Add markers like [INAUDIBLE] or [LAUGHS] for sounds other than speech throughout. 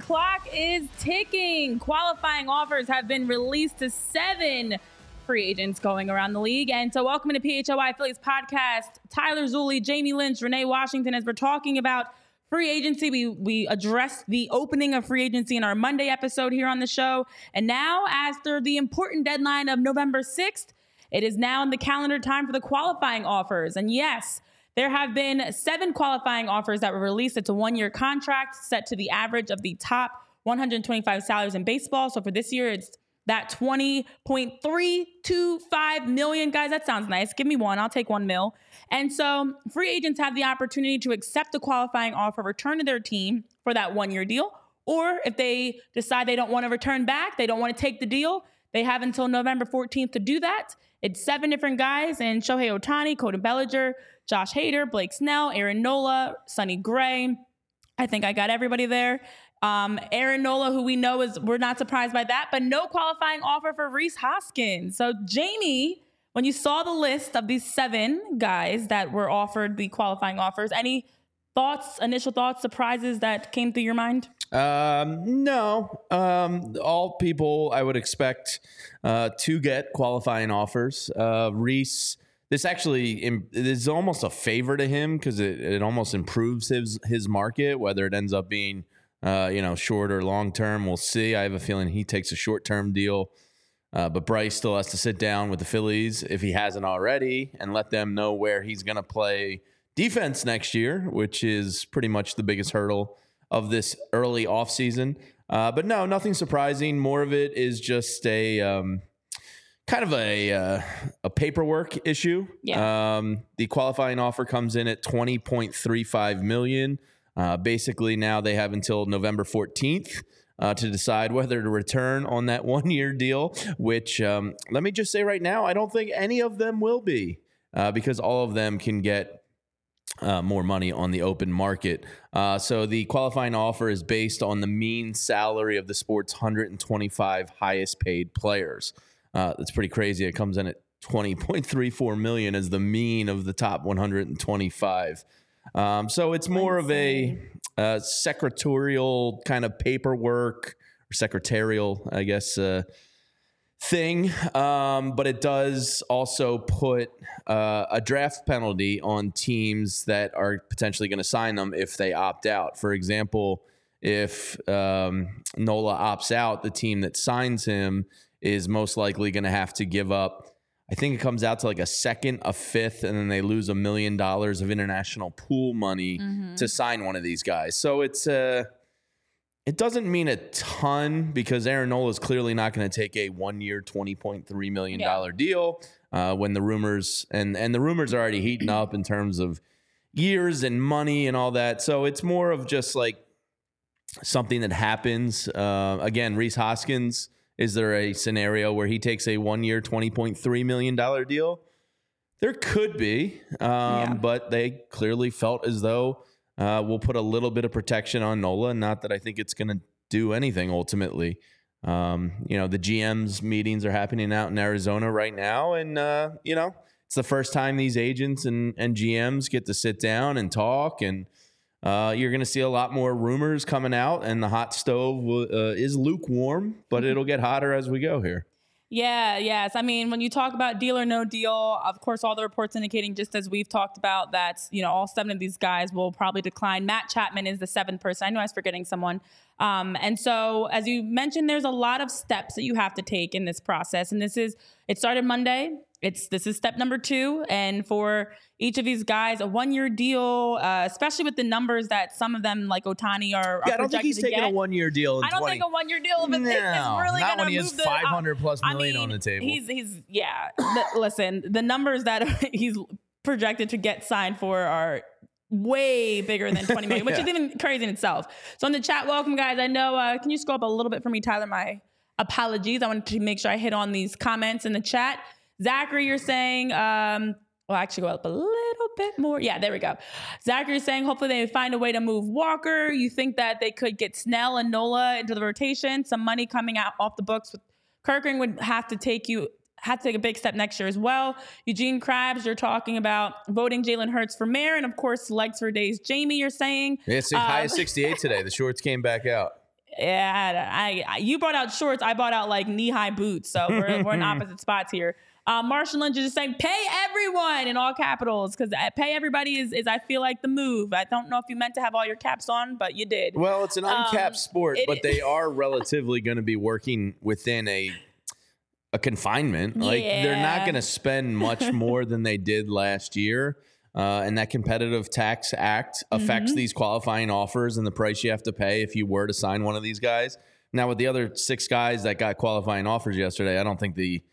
Clock is ticking. Qualifying offers have been released to seven free agents going around the league. And so, welcome to PHLY Phillies podcast. Tyler Zulli, Jamie Lynch, Renee Washington, as we're talking about free agency. We we addressed the opening of free agency in our Monday episode here on the show. And now, after the important deadline of November 6th, it is now in the calendar time for the qualifying offers. And yes, there have been seven qualifying offers that were released. It's a one year contract set to the average of the top 125 salaries in baseball. So for this year, it's that 20.325 million. Guys, that sounds nice. Give me one. I'll take one mil. And so free agents have the opportunity to accept the qualifying offer, return to their team for that one year deal. Or if they decide they don't want to return back, they don't want to take the deal, they have until November 14th to do that. It's seven different guys, and Shohei Ohtani, Cody Bellinger, Josh Hader, Blake Snell, Aaron Nola, Sonny Gray. I think I got everybody there. Um, Aaron Nola, who we know is, we're not surprised by that, but no qualifying offer for Rhys Hoskins. So, Jamie, when you saw the list of these seven guys that were offered the qualifying offers, any thoughts, initial thoughts, surprises that came through your mind? Um, no. Um, all people I would expect uh, to get qualifying offers. Uh, Rhys this actually is almost a favor to him because it, it almost improves his his market. Whether it ends up being uh, you know short or long term, we'll see. I have a feeling he takes a short term deal. Uh, but Bryce still has to sit down with the Phillies if he hasn't already and let them know where he's going to play defense next year, which is pretty much the biggest hurdle of this early offseason. Uh, but no, nothing surprising. More of it is just a um, kind of a uh, a paperwork issue. Yeah. Um, the qualifying offer comes in at twenty point three five million. Uh, basically, now they have until November fourteenth. Uh, to decide whether to return on that [LAUGHS] one year deal, which um, let me just say right now, I don't think any of them will be uh, because all of them can get uh, more money on the open market. Uh, so the qualifying offer is based on the mean salary of the sport's 125 highest paid players. Uh, that's pretty crazy. It comes in at 20.34 million as the mean of the top 125. Um, so it's more of a uh, secretarial kind of paperwork or secretarial, I guess, uh, thing. Um, but it does also put uh, a draft penalty on teams that are potentially going to sign them if they opt out. For example, if um, Nola opts out, the team that signs him is most likely going to have to give up. I think it comes out to like a second, a fifth, and then they lose a million dollars of international pool money mm-hmm. to sign one of these guys. So it's uh it doesn't mean a ton because Aaron Nola is clearly not going to take a one year, twenty point three million dollar yeah. deal. Uh, when the rumors and and the rumors are already heating up in terms of years and money and all that. So it's more of just like something that happens. Uh, again, Rhys Hoskins is there a scenario where he takes a one year, $20.3 million deal? There could be, um, yeah. but they clearly felt as though uh, will put a little bit of protection on Nola. Not that I think it's going to do anything ultimately. Um, you know, the GM's meetings are happening out in Arizona right now, and uh, you know, it's the first time these agents and and GMs get to sit down and talk, and uh, you're going to see a lot more rumors coming out, and the hot stove uh, is lukewarm, but mm-hmm. it'll get hotter as we go here. Yeah, yes. I mean, when you talk about deal or no deal, of course, all the reports indicating, just as we've talked about, that you know all seven of these guys will probably decline. Matt Chapman is the seventh person. I know I was forgetting someone. Um, and so, as you mentioned, there's a lot of steps that you have to take in this process. And this is it started Monday. It's this is step number two, and for each of these guys, a one year deal, uh, especially with the numbers that some of them like Ohtani, are. Yeah, are I don't think he's taking get. a one year deal. I don't 20. think a one year deal but no, is really not when he has five hundred plus million I mean, on the table. He's he's yeah. listen, the numbers that [LAUGHS] he's projected to get signed for are way bigger than 20 [LAUGHS] million, which yeah. is even crazy in itself. So in the chat, welcome guys. I know, uh, can you scroll up a little bit for me, Tyler? My apologies. I wanted to make sure I hit on these comments in the chat. Zachary, you're saying, um, well, actually go up a little bit more. Yeah, there we go. Zachary is saying, hopefully they find a way to move Walker. You think that they could get Snell and Nola into the rotation? Some money coming out off the books with Kerkering would have to take you had to take a big step next year as well. Eugene Krabs, you're talking about voting Jalen Hurts for mayor, and of course, legs for days. Jamie, you're saying it's um, high as 68 today. The shorts came back out. Yeah, I, I, you brought out shorts. I bought out like knee high boots. So we're, we're in [LAUGHS] opposite spots here. Uh, Marshall Lynch is just saying, pay everyone in all capitals because uh, pay everybody is, is, I feel like, the move. I don't know if you meant to have all your caps on, but you did. Well, it's an uncapped um, sport, but they are relatively going to be working within a a confinement. Like they're not going to spend much [LAUGHS] more than they did last year. Uh, and that competitive tax act affects mm-hmm. these qualifying offers and the price you have to pay if you were to sign one of these guys. Now, with the other six guys that got qualifying offers yesterday, I don't think the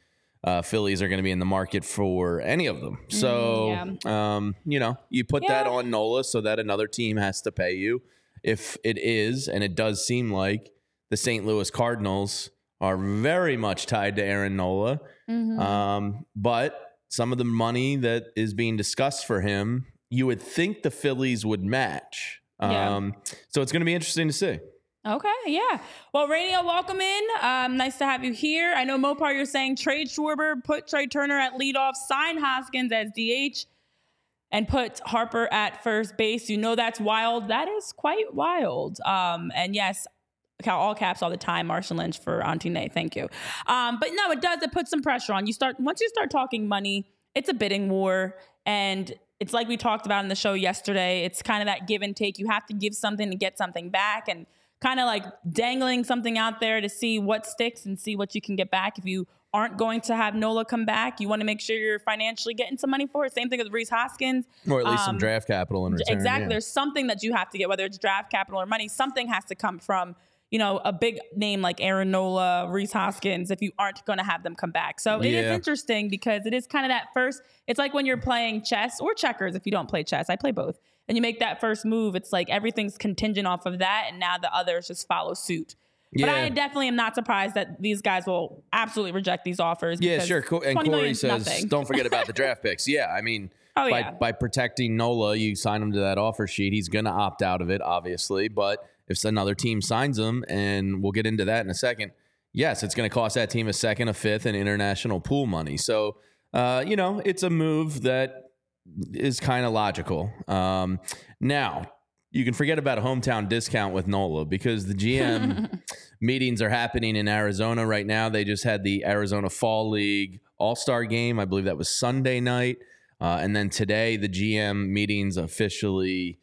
uh, Phillies are going to be in the market for any of them. Mm, so, yeah. um, you know, you put yeah. that on Nola so that another team has to pay you. If it is, and it does seem like the St. Louis Cardinals are very much tied to Aaron Nola. Mm-hmm. Um, but some of the money that is being discussed for him, you would think the Phillies would match. Yeah. Um, so it's going to be interesting to see. Okay, yeah. Well, Radio, welcome in. Um, nice to have you here. I know Mopar, you're saying trade Schwarber, put Trea Turner at leadoff, sign Hoskins as DH, and put Harper at first base. You know that's wild. That is quite wild. Um, and yes, all caps all the time, Marshall Lynch for Auntie Nay. Thank you. Um, but no, it does. It puts some pressure on you. Start once you start talking money, it's a bidding war, and it's like we talked about in the show yesterday. It's kind of that give and take. You have to give something to get something back, and kind of like dangling something out there to see what sticks and see what you can get back. If you aren't going to have Nola come back, you want to make sure you're financially getting some money for it. Same thing with Rhys Hoskins, or at least um, some draft capital in return. Exactly. Yeah. There's something that you have to get, whether it's draft capital or money. Something has to come from you know, a big name like Aaron Nola, Rhys Hoskins, if you aren't going to have them come back. So it yeah. is interesting because it is kind of that first, it's like when you're playing chess or checkers if you don't play chess. I play both. And you make that first move, it's like everything's contingent off of that. And now the others just follow suit. Yeah. But I definitely am not surprised that these guys will absolutely reject these offers. Yeah, sure. And Corey says, nothing. don't forget about the [LAUGHS] draft picks. Yeah, I mean, oh, by, yeah. by protecting Nola, you sign him to that offer sheet. He's going to opt out of it, obviously. But if another team signs him, and we'll get into that in a second, yes, it's going to cost that team a second, a fifth, and international pool money. So, uh, you know, it's a move that is kind of logical. Um, now, you can forget about a hometown discount with Nola because the GM [LAUGHS] meetings are happening in Arizona right now. They just had the Arizona Fall League All Star game. I believe that was Sunday night. Uh, and then today, the GM meetings officially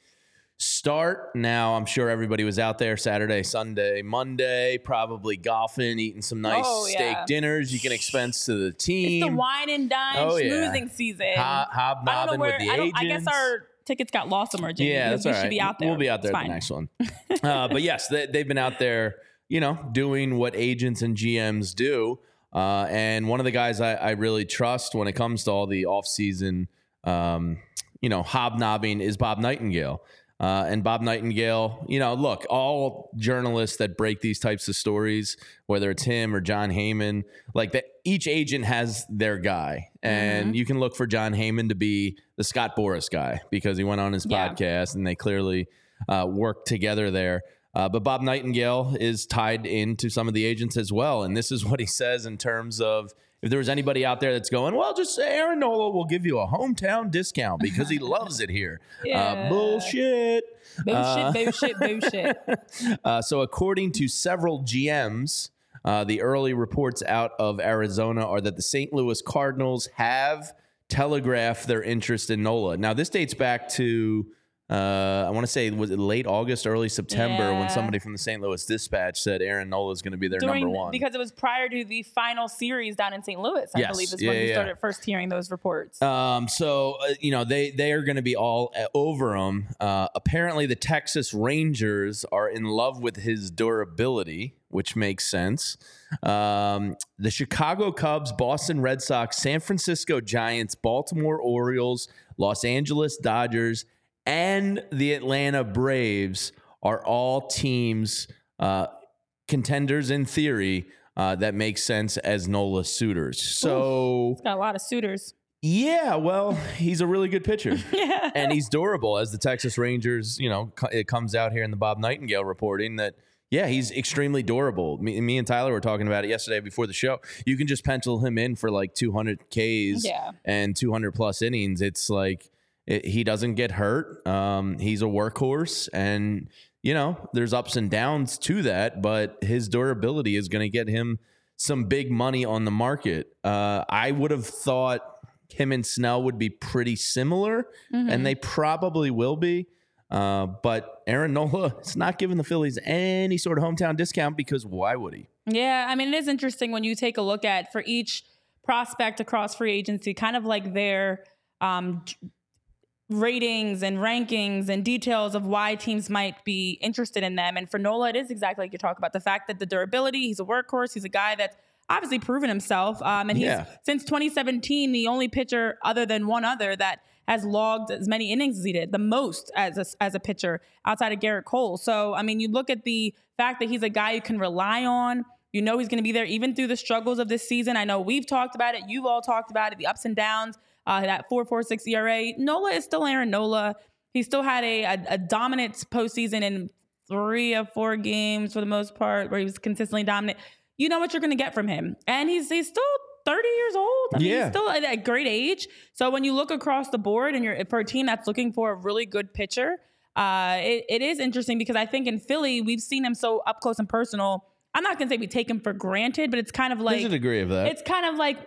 start. Now, I'm sure everybody was out there Saturday, Sunday, Monday, probably golfing, eating some nice oh, yeah. steak dinners. You can expense to the team. It's the wine and dine oh, schmoozing yeah. season. Ho- hobnobbing where, with the I agents. I guess our tickets got lost somewhere, Jamie. Yeah, that's we all right. should be out there. We'll be out there the next one. [LAUGHS] uh, but yes, they, they've been out there, you know, doing what agents and GMs do. Uh, and one of the guys I, I, really trust when it comes to all the off-season, um, you know, hobnobbing is Bob Nightingale. Uh, and Bob Nightingale, you know, look, all journalists that break these types of stories, whether it's him or Jon Heyman, like that, each agent has their guy, and you can look for Jon Heyman to be the Scott Boras guy because he went on his Yeah. podcast and they clearly uh, worked together there. Uh, but Bob Nightingale is tied into some of the agents as well, and this is what he says in terms of if there was anybody out there that's going, well, just say Aaron Nola will give you a hometown discount because he [LAUGHS] loves it here. Yeah. Uh, bullshit. Bullshit, bullshit, [LAUGHS] bullshit. Uh, so, according to several GMs, uh, the early reports out of Arizona are that the St. Louis Cardinals have telegraphed their interest in Nola. Now, this dates back to, uh, I want to say, was it late August, early September, when somebody from the St. Louis Dispatch said Aaron Nola is going to be their During, number one. because it was prior to the final series down in St. Louis, I Yes. believe, is Yeah, when we started first hearing those reports. Um, so uh, you know they they are going to be all uh, over him. Uh, apparently, the Texas Rangers are in love with his durability, which makes sense. Um, the Chicago Cubs, Boston Red Sox, San Francisco Giants, Baltimore Orioles, Los Angeles Dodgers, and the Atlanta Braves are all teams uh, contenders in theory. Uh, that makes sense as Nola suitors. So Got a lot of suitors. yeah, well, he's a really good pitcher. [LAUGHS] Yeah. and he's durable as the Texas Rangers, you know, it comes out here in the Bob Nightingale reporting that yeah, he's extremely durable. Me, me and Tyler were talking about it yesterday before the show. You can just pencil him in for like 200 Ks Yeah. and 200 plus innings. It's like it, he doesn't get hurt. Um, he's a workhorse, and you know there's ups and downs to that, but his durability is going to get him some big money on the market. Uh, I would have thought him and Snell would be pretty similar, and they probably will be. Uh, but Aaron Nola [LAUGHS] is not giving the Phillies any sort of hometown discount because why would he? Yeah, I mean, it is interesting when you take a look at for each prospect across free agency, kind of like their um, ratings and rankings and details of why teams might be interested in them. And for Nola, it is exactly like you talk about the fact that the durability, he's a workhorse, he's a guy that's obviously proven himself. Um, and he's Yeah. since 2017 the only pitcher other than one other that has logged as many innings as he did, the most as a, as a pitcher outside of Gerrit Cole. So, I mean, you look at the fact that he's a guy you can rely on. You know he's going to be there even through the struggles of this season. I know we've talked about it. You've all talked about it, the ups and downs, uh, that 4.46 ERA. Nola is still Aaron Nola. He still had a, a, a dominant postseason in three of four games for the most part, where he was consistently dominant. You know what you're going to get from him. And he's, he's still 30 years old. I mean, Yeah. he's still at a great age. So when you look across the board and you're for a team that's looking for a really good pitcher, uh, it, it is interesting because I think in Philly, we've seen him so up close and personal. I'm not going to say we take him for granted, but it's kind of like There's a degree of that. it's kind of like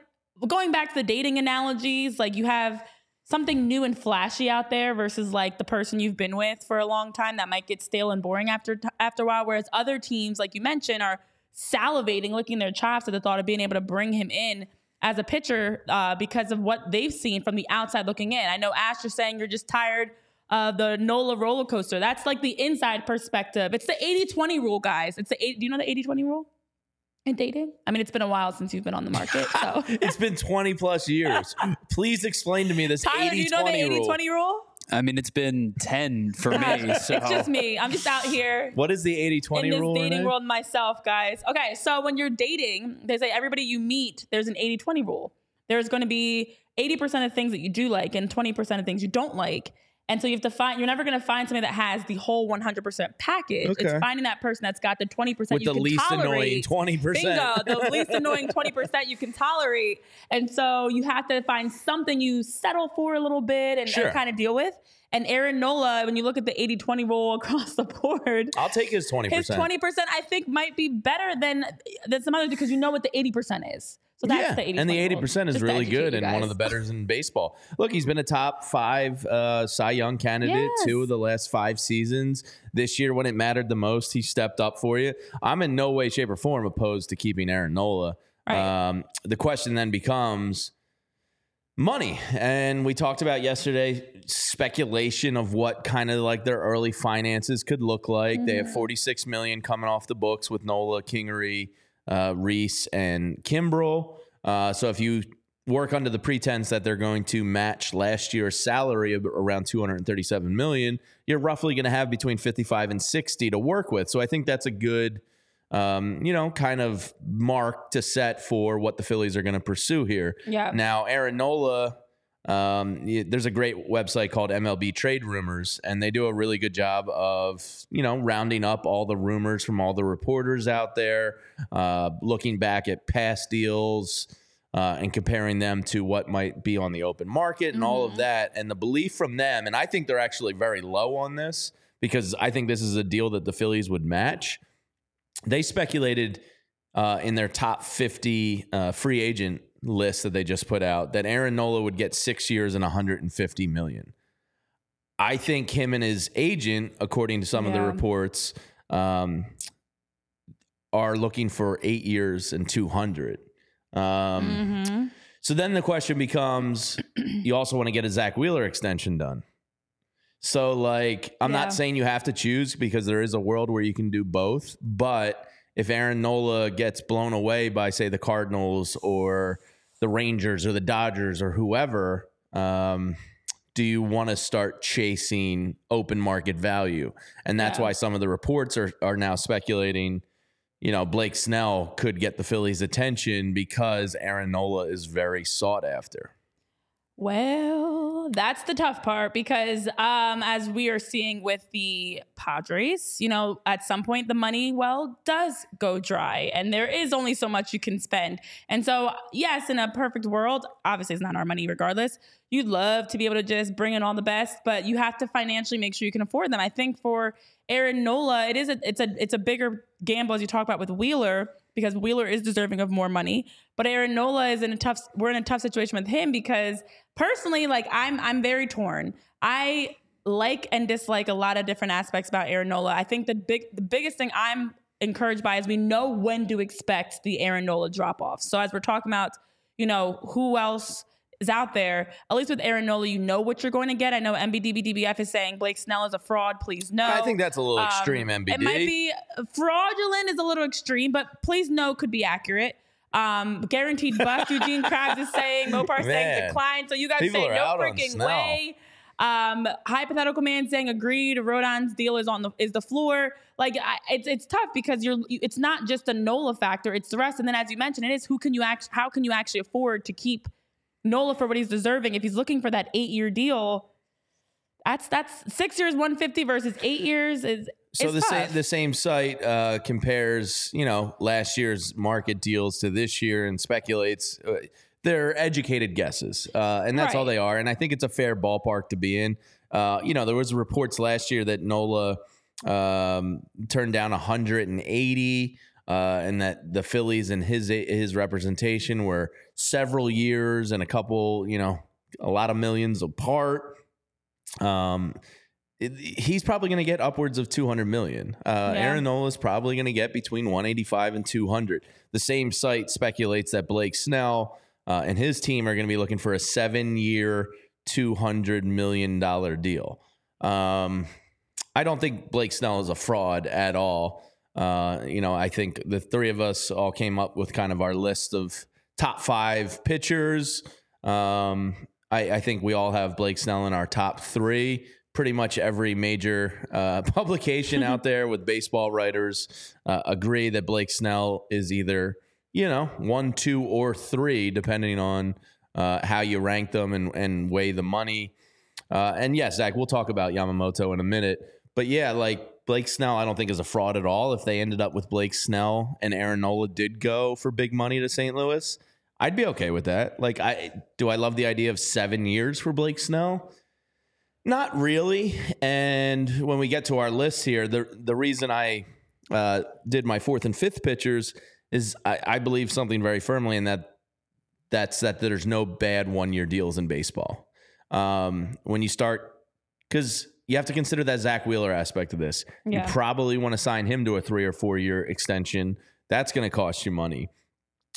going back to the dating analogies like you have something new and flashy out there versus like the person you've been with for a long time that might get stale and boring after after a while whereas other teams like you mentioned are salivating licking their chops at the thought of being able to bring him in as a pitcher uh, because of what they've seen from the outside looking in. I know ash is saying you're just tired of the nola roller coaster. That's like the inside perspective. It's the 80-20 rule guys. It's the 80, do you know the 80-20 rule in dating i mean it's been a while since you've been on the market so [LAUGHS] it's been 20 plus years. Please explain to me this Tyler, 80 do you know the 20 80 rule. 20 rule? I mean, it's been 10 for me. [LAUGHS] So It's just me. I'm just out here What is the 80 in 20 this rule? dating Renee? world myself, guys. Okay, so when you're dating, they say everybody you meet, there's an 80 20 rule. There's going to be 80% of things that you do like and 20% of things you don't like. And so you have to find, you're never going to find somebody that has the whole 100% package. Okay. It's finding that person that's got the 20% With you the can least tolerate. annoying 20%. Bingo, the [LAUGHS] least annoying 20% you can tolerate. And so you have to find something you settle for a little bit and, Sure. kind of deal with. And Aaron Nola, when you look at the 80 20 rule [LAUGHS] across the board, I'll take his 20%. his 20% I think might be better than, than some others because you know what the 80% is. So that's yeah, the 80 and the 20 eighty rule. percent is Just really good and one of the betters in [LAUGHS] baseball. Look, he's been a top five uh, Cy Young candidate Yes. two of the last five seasons. This year, when it mattered the most, he stepped up for you. I'm in no way, shape, or form opposed to keeping Aaron Nola. Right. Um, the question then becomes money, and we talked about yesterday speculation of what kind of like their early finances could look like. They Mm-hmm. have 46 million coming off the books with Nola, Kingery, uh, Rhys, and Kimbrel. Uh, so if you work under the pretense that they're going to match last year's salary of around 237 million, you're roughly going to have between 55 and 60 to work with. So I think that's a good, um, you know, kind of mark to set for what the Phillies are going to pursue here. Yeah. Now, Aaron Nola, um, there's a great website called MLB Trade Rumors, and they do a really good job of, you know, rounding up all the rumors from all the reporters out there, uh, looking back at past deals uh, and comparing them to what might be on the open market and all of that. And the belief from them, and I think they're actually very low on this because I think this is a deal that the Phillies would match. They speculated uh, in their top 50 uh, free agent list that they just put out that Aaron Nola would get six years and 150 million. I think him and his agent, according to some of the reports, um, are looking for eight years and 200. Um, Mm-hmm. so then the question becomes [CLEARS THROAT] you also want to get a Zack Wheeler extension done. So, like, I'm Yeah. not saying you have to choose because there is a world where you can do both. But if Aaron Nola gets blown away by, say, the Cardinals or the Rangers or the Dodgers or whoever, um, do you want to start chasing open market value? And that's Yeah. why some of the reports are, are now speculating you know, Blake Snell could get the Phillies' attention because Aaron Nola is very sought after. Well, that's the tough part because um, as we are seeing with the Padres, you know, at some point the money well does go dry and there is only so much you can spend. And so, yes, in a perfect world, obviously it's not our money regardless. You'd love to be able to just bring in all the best, but you have to financially make sure you can afford them. I think for Aaron Nola, it is a it's a it's a bigger gamble as you talk about with Wheeler because Wheeler is deserving of more money. But Aaron Nola is in a tough we're in a tough situation with him because personally, like I'm I'm very torn. I like and dislike a lot of different aspects about Aaron Nola. I think the big the biggest thing I'm encouraged by is we know when to expect the Aaron Nola drop off. So as we're talking about, you know, who else is out there, at least with Aaron Nola, you know what you're going to get. I know MBDBDBF is saying Blake Snell is a fraud. Please no. I think that's a little Um, extreme, MBD. It might be fraudulent is a little extreme, but please no could be accurate. Um, guaranteed bust. Eugene Krabs is saying Mopar saying Man. decline. So you guys People say no freaking way. Um, hypothetical man saying agreed. Rodon's deal is on the is the floor. Like I, it's it's tough because you're it's not just a Nola factor. It's the rest. And then as you mentioned, it is who can you act how can you actually afford to keep Nola for what he's deserving if he's looking for that eight year deal. That's that's six years, one fifty versus eight years is so is the tough. same the same site uh, compares, you know, last year's market deals to this year and speculates. Uh, they're educated guesses, uh, and that's all they are. And I think it's a fair ballpark to be in. Uh, you know, there was reports last year that Nola um, turned down 180, uh, and that the Phillies and his his representation were several years and a couple, you know, a lot of millions apart. Um, he's probably going to get upwards of 200 million. Uh, Yeah. Aaron Nola is probably going to get between 185 and 200. The same site speculates that Blake Snell uh, and his team are going to be looking for a seven year, $200 million deal. Um, I don't think Blake Snell is a fraud at all. Uh, you know, I think the three of us all came up with kind of our list of top five pitchers. Um, I, I think we all have Blake Snell in our top three. Pretty much every major uh, [LAUGHS] publication out there with baseball writers uh, agree that Blake Snell is either, you know, one, two, or three, depending on uh, how you rank them and, and weigh the money. Uh, and yes, Zach, we'll talk about Yamamoto in a minute. But yeah, like Blake Snell, I don't think is a fraud at all. If they ended up with Blake Snell and Aaron Nola did go for big money to St. Louis, I'd be okay with that. Like, I do I love the idea of seven years for Blake Snell? Not really. And when we get to our list here, the the reason I uh, did my fourth and fifth pitchers is I, I believe something very firmly in that that's that there's no bad one year deals in baseball. Um, when you start, because you have to consider that Zack Wheeler aspect of this. Yeah. You probably want to sign him to a three or four year extension. That's going to cost you money.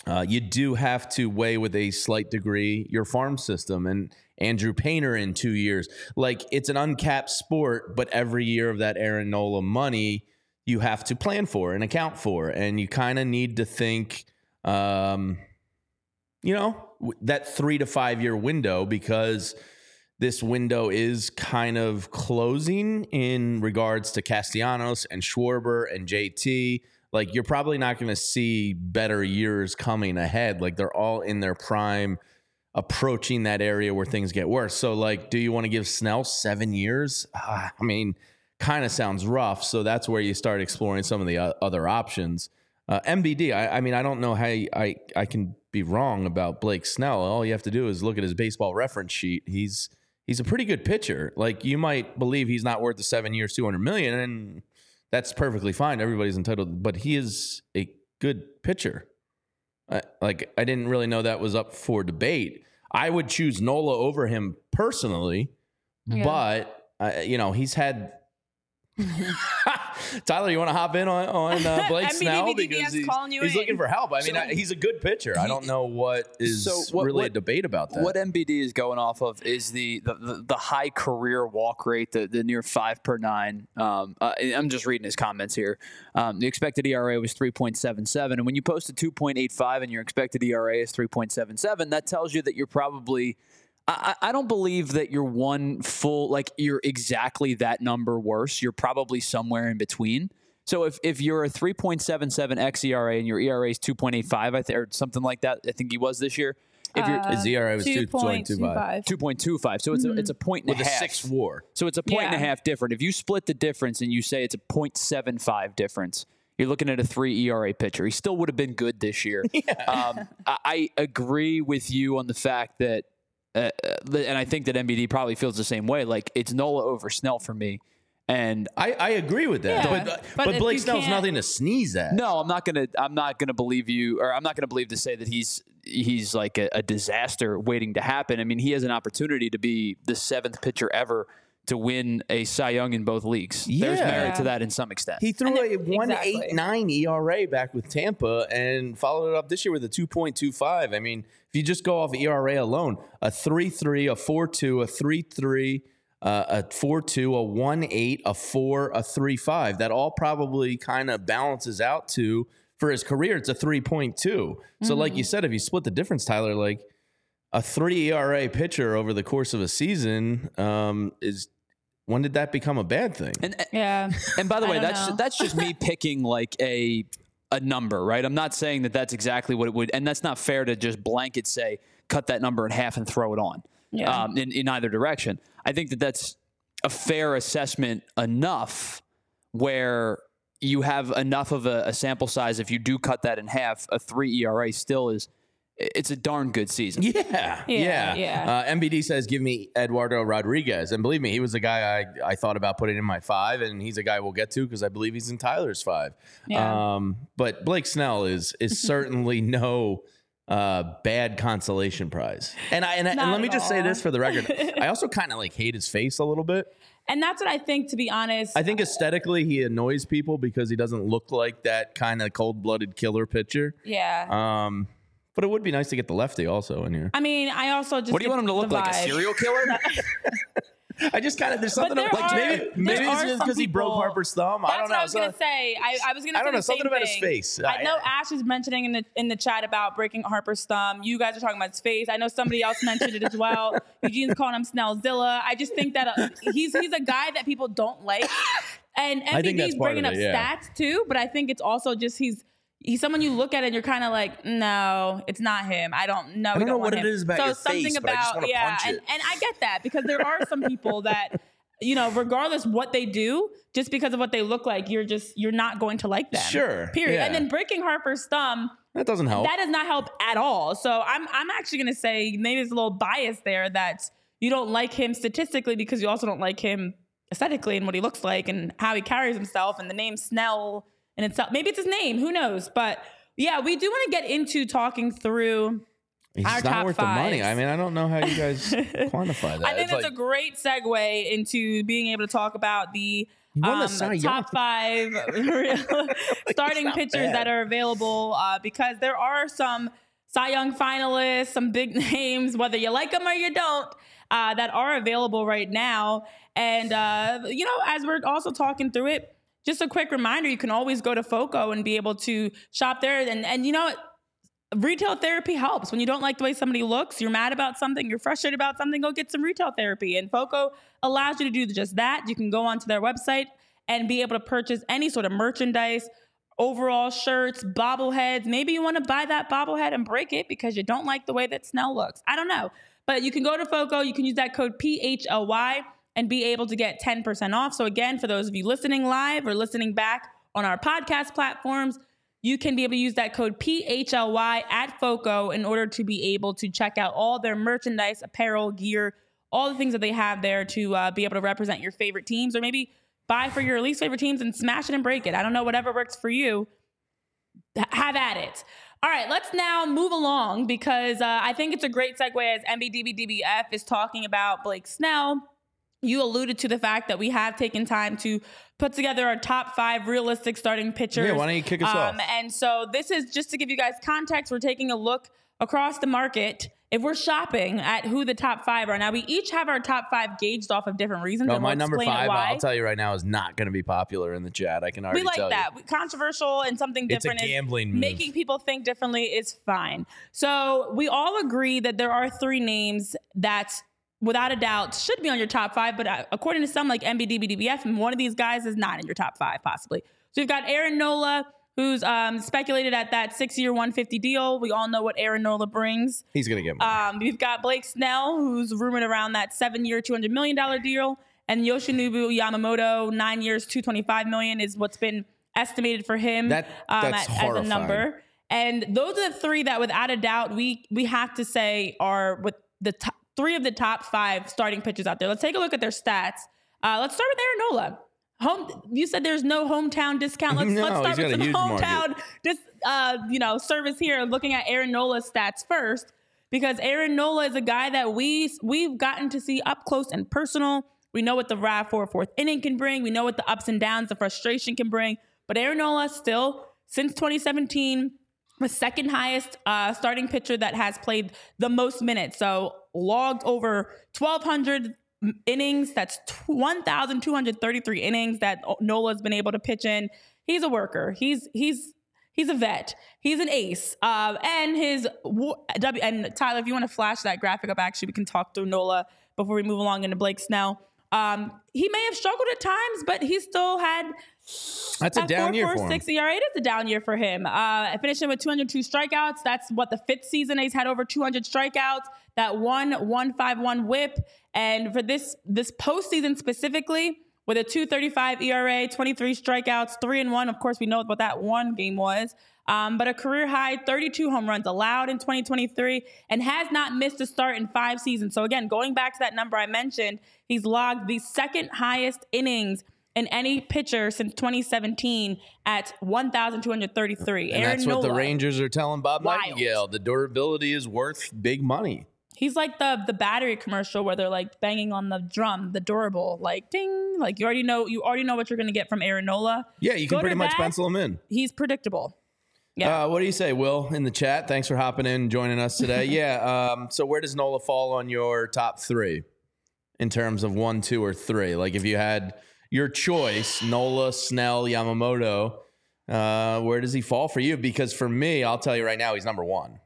Uh, you do have to weigh with a slight degree your farm system and Andrew Painter in two years. Like it's an uncapped sport, but every year of that Aaron Nola money you have to plan for and account for, and you kind of need to think, um, you know, that three to five year window because this window is kind of closing in regards to Castellanos and Schwarber and JT. Like you're probably not going to see better years coming ahead. Like they're all in their prime, approaching that area where things get worse. So like, do you want to give Snell seven years? Ah, I mean, kind of sounds rough. So that's where you start exploring some of the uh, other options. Uh, MBD, I, I mean, I don't know how you, I I can be wrong about Blake Snell. All you have to do is look at his baseball reference sheet. He's he's a pretty good pitcher. Like you might believe he's not worth the seven years, two hundred million, and that's perfectly fine. Everybody's entitled, but he is a good pitcher. I, like I didn't really know that was up for debate. I would choose Nola over him personally, Yeah. but uh, you know he's had. [LAUGHS] Tyler, you want to hop in on, on uh, [LAUGHS] Blake Snell because he's, calling you he's in. looking for help. I mean, So- I, he's a good pitcher. I don't know what is So what- really a debate about that. What MBD is going off of is the the, the, the high career walk rate, the, the near five per nine. Um, uh, I'm just reading his comments here. Um, the expected ERA was 3.77, and when you post a 2.85 and your expected ERA is 3.77, that tells you that you're probably. I, I I don't believe that you're one full like you're exactly that number worse. You're probably somewhere in between. So if, if you're a 3.77 xERA and your ERA is 2.85, I think, or something like that, I think he was this year. If you're His ERA was two point two five 2.25. So it's a, it's a point and with a a half. six WAR. So it's a point and a half different. If you split the difference and you say it's a 0.75 difference, you're looking at a three ERA pitcher. He still would have been good this year. [LAUGHS] Um, I, I agree with you on the fact that, uh, uh, and I think that MBD probably feels the same way. Like it's Nola over Snell for me. And I, I agree with that. Yeah, but but but, Blake Snell's nothing to sneeze at. No, I'm not gonna. I'm not gonna believe you, or I'm not gonna believe to say that he's he's like a, a disaster waiting to happen. I mean, he has an opportunity to be the seventh pitcher ever to win a Cy Young in both leagues. There's Yeah. merit to that in some extent. He threw And a it- one exactly. eight nine ERA back with Tampa and followed it up this year with a two point two five. I mean, if you just go off ERA alone, a three three, a four two, a three three, uh, a four two, a one eight, a four, a three five. That all probably kind of balances out to for his career. It's a three point two. So, like you said, if you split the difference, Tyler, like a three ERA pitcher over the course of a season um, is. When did that become a bad thing? and Yeah. and by the way, that's know. that's just me [LAUGHS] picking like a a number, right? I'm not saying that that's exactly what it would, and that's not fair to just blanket say cut that number in half and throw it on. Yeah. um, in, in either direction. I think that that's a fair assessment enough where you have enough of a, a sample size. If you do cut that in half, a three ERA still is it's a darn good season. Yeah, yeah, Yeah, yeah. Uh, MBD says, "Give me Eduardo Rodriguez," and believe me, he was a guy I, I thought about putting in my five, and he's a guy we'll get to because I believe he's in Tyler's five. Yeah. Um, but Blake Snell is is certainly [LAUGHS] no uh, bad consolation prize. And I and, I- and let me at just say this for the record, [LAUGHS] I also kind of like hate his face a little bit. And that's what I think, to be honest. I think aesthetically he annoys people because he doesn't look like that kind of cold blooded killer pitcher. yeah. Um, but it would be nice to get the lefty also in here. I mean, I also just. What do you want him to look like? A serial killer? [LAUGHS] I just kind of there's something there like are- maybe maybe it's some because he broke Harper's thumb. I don't what know. I was So- gonna say. I, I was gonna. I say don't know, something same about his face. I I- know Ash is mentioning in the in the chat about breaking Harper's thumb. You guys are talking about his face. I know somebody else mentioned it as well. [LAUGHS] Eugene's calling him Snellzilla. I just think that uh, he's he's a guy that people don't like, and I think that's bringing of up yeah. stats too. But I think it's also just he's. He's someone you look at and you're kind of like, no, it's not him. I don't know. I we don't know what it him. is about so your something face, about yeah, and, it. and I get that because there are some people [LAUGHS] that you know, regardless what they do, just because of what they look like, you're just you're not going to like them. Sure, Period. yeah. And then breaking Harper's thumb, that doesn't help. that does not help at all. So I'm I'm actually gonna say maybe there's a little bias there that you don't like him statistically because you also don't like him aesthetically and what he looks like and how he carries himself and the name Snell in itself. Maybe it's his name, who knows? But yeah, we do want to get into talking through He's our not worth the money. I mean, I don't know how you guys [LAUGHS] quantify that. I think It's that's like- a great segue into being able to talk about the um, top five [LAUGHS] [LAUGHS] starting pitchers bad. that are available uh, because there are some Cy Young finalists, some big names, whether you like them or you don't, uh, that are available right now. And, uh, you know, as we're also talking through it, just a quick reminder you can always go to FOCO and be able to shop there. And, and you know, retail therapy helps. When you don't like the way somebody looks, you're mad about something, you're frustrated about something, go get some retail therapy. And FOCO allows you to do just that. You can go onto their website and be able to purchase any sort of merchandise, overall shirts, bobbleheads. Maybe you want to buy that bobblehead and break it because you don't like the way that Snell looks. I don't know. But you can go to FOCO, you can use that code PHLY and be able to get 10% off. So, again, for those of you listening live or listening back on our podcast platforms, you can be able to use that code PHLY at FOCO in order to be able to check out all their merchandise, apparel, gear, all the things that they have there to uh, be able to represent your favorite teams or maybe buy for your least favorite teams and smash it and break it. I don't know, whatever works for you, have at it. All right, let's now move along because uh, I think it's a great segue as MBDBDBF is talking about Blake Snell. You alluded to the fact that we have taken time to put together our top five realistic starting pitchers. Yeah, why don't you kick us off? Um, And so this is just to give you guys context. We're taking a look across the market. If we're shopping at who the top five are now, we each have our top five gauged off of different reasons. No, and my we'll number five, why. I'll tell you right now, is not going to be popular in the chat. I can already we like that. you. Controversial and something different. It's a gambling move. Making people think differently is fine. So we all agree that there are three names that, without a doubt, should be on your top five. But uh, according to some, like MBDBDBF, one of these guys is not in your top five, possibly. So we've got Aaron Nola, who's um, speculated at that six-year, 150 deal. We all know what Aaron Nola brings. He's going to get money. Um, we've got Blake Snell, who's rumored around that seven-year, two hundred million dollar deal, and Yoshinobu Yamamoto, nine years, two twenty-five million, is what's been estimated for him That- um, that's as a number. And those are the three that, without a doubt, we we have to say are with the top, three of the top five starting pitchers out there. Let's take a look at their stats. Uh, let's start with Aaron Nola. Home, you said there's no hometown discount. Let's, [LAUGHS] No, let's start with a some hometown dis, uh, you know, service here. Looking at Aaron Nola's stats first, because Aaron Nola is a guy that we we've gotten to see up close and personal. We know what the RAV for fourth inning can bring. We know what the ups and downs, the frustration can bring. But Aaron Nola still, since 2017, the second highest uh, starting pitcher that has played the most minutes. So logged over 1,200 innings. That's 1,233 innings that Nola's been able to pitch in. He's a worker. He's he's he's a vet. He's an ace. Uh, and his w and Tyler, if you want to flash that graphic up, actually, we can talk through Nola before we move along into Blake Snell. Um, he may have struggled at times, but he still had That's a down year for him. 4.46 ERA. It is a down year for him. Uh, finishing with 202 strikeouts. That's what the fifth season he's had over 200 strikeouts. That one 151 WHIP, and for this this postseason specifically, with a 235 ERA, 23 strikeouts, three and one. Of course, we know what that one game was. Um, but a career high 32 home runs allowed in 2023 and has not missed a start in five seasons. So, again, going back to that number I mentioned, he's logged the second highest innings in any pitcher since 2017 at 1,233. And Aaron that's what the Rangers are telling Bob Wild. Nightingale. The durability is worth big money. He's like the the battery commercial where they're like banging on the drum, the durable, like ding, like you already know you already know what you're gonna get from Aaron Nola. Yeah, you can Good pretty much bad, pencil him in. He's predictable. Yeah. Uh, what do you say, Will, in the chat? Thanks for hopping in joining us today. [LAUGHS] yeah. Um, so where does Nola fall on your top three in terms of one, two, or three? Like if you had your choice, Nola, Snell, Yamamoto, uh, where does he fall for you? Because for me, I'll tell you right now, he's number one.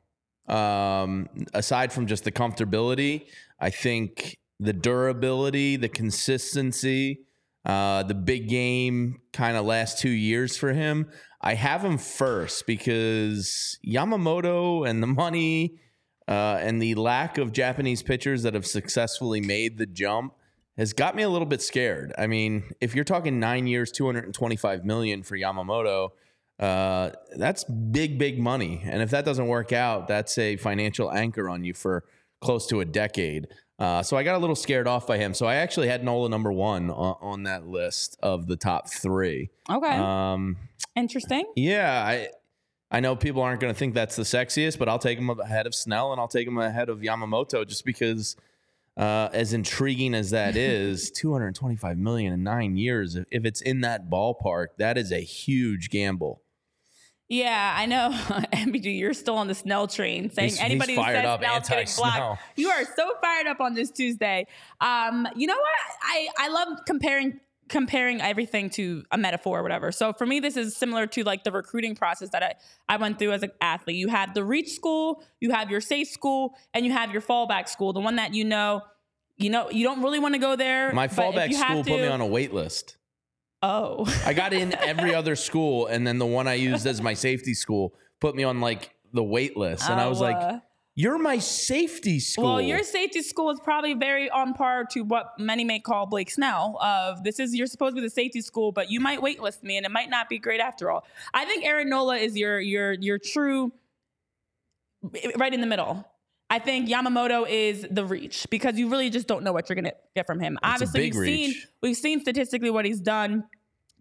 Um, aside from just the comfortability, I think the durability, the consistency, uh, the big game kind of last two years for him. I have him first because Yamamoto and the money uh, and the lack of Japanese pitchers that have successfully made the jump has got me a little bit scared. I mean, if you're talking nine years, 225 million for Yamamoto, uh, that's big, big money. And if that doesn't work out, that's a financial anchor on you for close to a decade. Uh, so I got a little scared off by him. So I actually had Nola number one on, on that list of the top three. okay. Um, Interesting. yeah, I I know people aren't going to think that's the sexiest, but I'll take him ahead of Snell and I'll take him ahead of Yamamoto just because, uh, as intriguing as that [LAUGHS] is, 225 million in nine years. If, if it's in that ballpark, that is a huge gamble. Yeah, I know. [LAUGHS] MBG, you're still on the Snell train, saying He's- anybody he's who says up, Snell's getting blocked. You are so fired up on this Tuesday. Um, you know what? I I love comparing comparing everything to a metaphor or whatever. So for me, this is similar to like the recruiting process that I, I went through as an athlete. You have the reach school, you have your safe school, and you have your fallback school, the one that you know, you know, you don't really want to go there. My fallback school put me on a wait list. Oh. [LAUGHS] I got in every other school, and then the one I used as my safety school put me on like the wait list, and I was like, "You're my safety school." Well, your safety school is probably very on par to what many may call Blake Snell. Of this is you're supposed to be the safety school, but you might waitlist me, and it might not be great after all. I think Aaron Nola is your your your true right in the middle. I think Yamamoto is the reach because you really just don't know what you're gonna get from him. That's Obviously, we've seen we've seen statistically what he's done.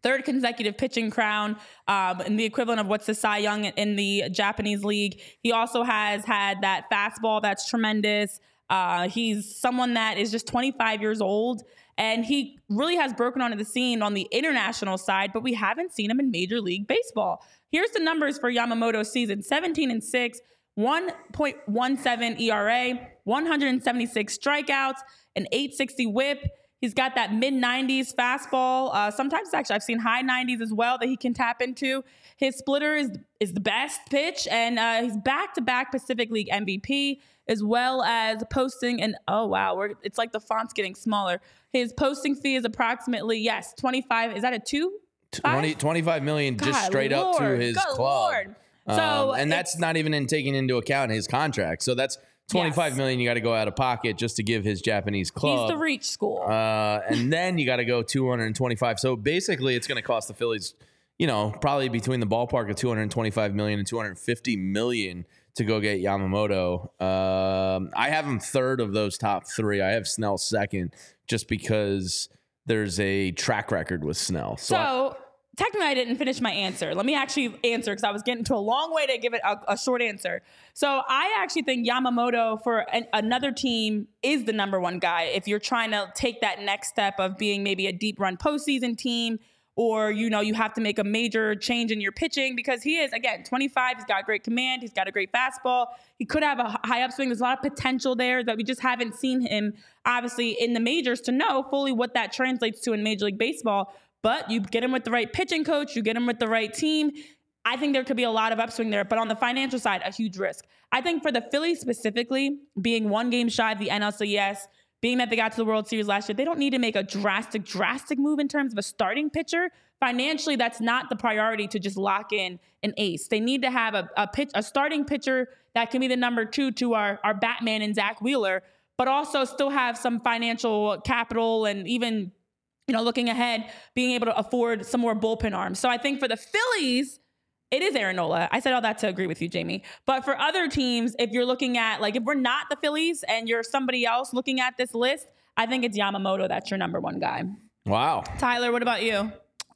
Third consecutive pitching crown, um, and the equivalent of what's the Cy Young in the Japanese league. He also has had that fastball that's tremendous. Uh, he's someone that is just 25 years old, and he really has broken onto the scene on the international side, but we haven't seen him in Major League Baseball. Here's the numbers for Yamamoto's season 17 and 6, 1.17 ERA, 176 strikeouts, an 860 whip. He's got that mid 90s fastball. Uh, sometimes actually I've seen high 90s as well that he can tap into. His splitter is is the best pitch, and uh, he's back to back Pacific League MVP as well as posting. And oh wow, we're, it's like the font's getting smaller. His posting fee is approximately yes 25. Is that a two? 20, 25 million just God, straight up to his good club. Lord. Um, So and that's not even in taking into account his contract. So that's twenty-five Yes. million you got to go out of pocket just to give his Japanese club. He's the reach school. Uh, and then you got to go 225. So basically, it's going to cost the Phillies, you know, probably between the ballpark of 225 million and 250 million to go get Yamamoto. Um, I have him third of those top three. I have Snell second, just because there's a track record with Snell. So, I- So technically, I didn't finish my answer. Let me actually answer because I was getting to a long way to give it a, a short answer. So I actually think Yamamoto for an, another team is the number one guy. If you're trying to take that next step of being maybe a deep run postseason team. Or you know you have to make a major change in your pitching because he is again 25. He's got great command. He's got a great fastball. He could have a high upswing. There's a lot of potential there that we just haven't seen him obviously in the majors to know fully what that translates to in Major League Baseball. But you get him with the right pitching coach, you get him with the right team. I think there could be a lot of upswing there, but on the financial side, a huge risk. I think for the Phillies specifically, being one game shy of the NLCS, being that they got to the World Series last year, they don't need to make a drastic, drastic move in terms of a starting pitcher. Financially, that's not the priority to just lock in an ace. They need to have a, a pitch, a starting pitcher that can be the number two to our, our Batman and Zack Wheeler, but also still have some financial capital and even you know, looking ahead, being able to afford some more bullpen arms. So I think for the Phillies, it is Aaron Nola. I said all that to agree with you, Jamie. But for other teams, if you're looking at like if we're not the Phillies and you're somebody else looking at this list, I think it's Yamamoto that's your number one guy. wow. Tyler, what about you?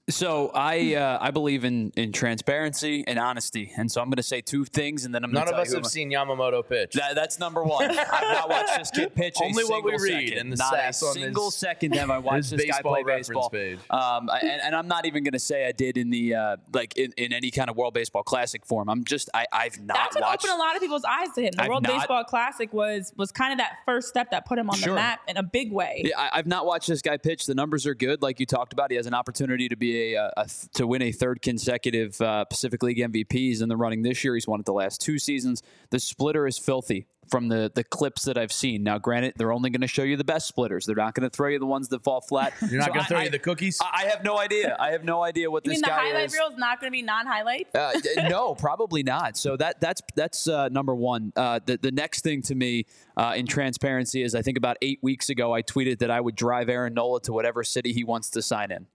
So I uh, I believe in in transparency and honesty, and so I'm going to say two things, and then I'm None going of to do that. None of us have seen Yamamoto pitch. That, that's number one. I've not watched this kid pitch. a Only what we read second. in the not a stats single his- second have I [LAUGHS] watched his this guy play baseball. page. Um, I- and, and I'm not even going to say I did in the uh, like in, in any kind of World Baseball Classic form. I'm just I I've not That's what watched. opened a lot of people's eyes to him. The I've World not- Baseball Classic was was kind of that first step that put him on Sure. the map in a big way. Yeah, I, I've not watched this guy pitch. The numbers are good, like you talked about. He has an opportunity to be a, a to win a third consecutive uh, Pacific League MVPs in the running this year. He's won it the last two seasons. The splitter is filthy from the the clips that I've seen. Now, granted, they're only going to show you the best splitters. They're not going to throw you the ones that fall flat. [LAUGHS] You're not So going to throw I- you the cookies? I I have no idea. I have no idea what You this mean the guy highlight is. reel is not going to be non-highlight. Uh, [LAUGHS] no, probably not. So that that's that's uh, number one. Uh, the the next thing to me uh, in transparency is I think about eight weeks ago I tweeted that I would drive Aaron Nola to whatever city he wants to sign in.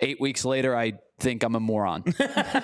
Eight weeks later, I think I'm a moron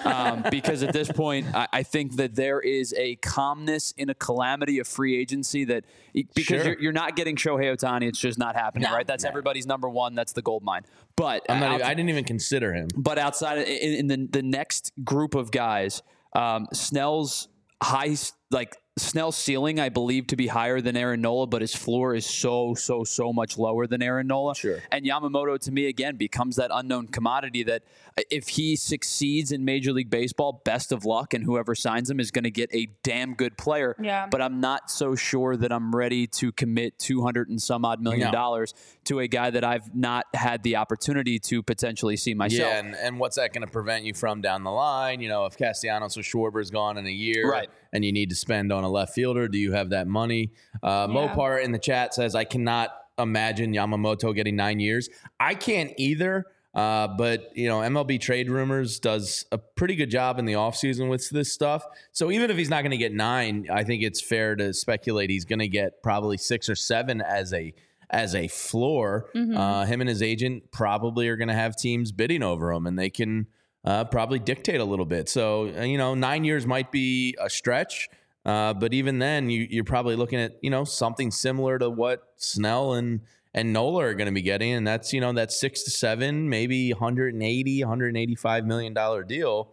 um, [LAUGHS] because at this point, I, I think that there is a calmness in a calamity of free agency that because Sure. you're, you're not getting Shohei Ohtani, it's just not happening, No. right? That's everybody's number one. That's the gold mine. But I'm not out- even, I didn't even consider him. but outside in, in the the next group of guys, um, Snell's high like Snell's ceiling, I believe, to be higher than Aaron Nola, but his floor is so, so, so much lower than Aaron Nola. Sure. And Yamamoto, to me, again, becomes that unknown commodity that if he succeeds in Major League Baseball, best of luck, and whoever signs him is going to get a damn good player. Yeah. But I'm not so sure that I'm ready to commit 200 and some odd million No. dollars to a guy that I've not had the opportunity to potentially see myself. Yeah, and, and what's that going to prevent you from down the line? You know, if Castellanos or Schwarber's gone in a year, Right. and you need to spend on a left fielder, do you have that money? Uh, Yeah. Mopar in the chat says, I cannot imagine Yamamoto getting nine years. I can't either. Uh, but you know, MLB Trade Rumors does a pretty good job in the offseason with this stuff. So even if he's not going to get nine, I think it's fair to speculate he's going to get probably six or seven as a as a floor. Uh, him and his agent probably are going to have teams bidding over him, and they can uh, probably dictate a little bit. So uh, you know, nine years might be a stretch. Uh, but even then, you, you're probably looking at you know something similar to what Snell and and Nola are going to be getting, and that's you know that six to seven, maybe 180, 185 million dollar deal.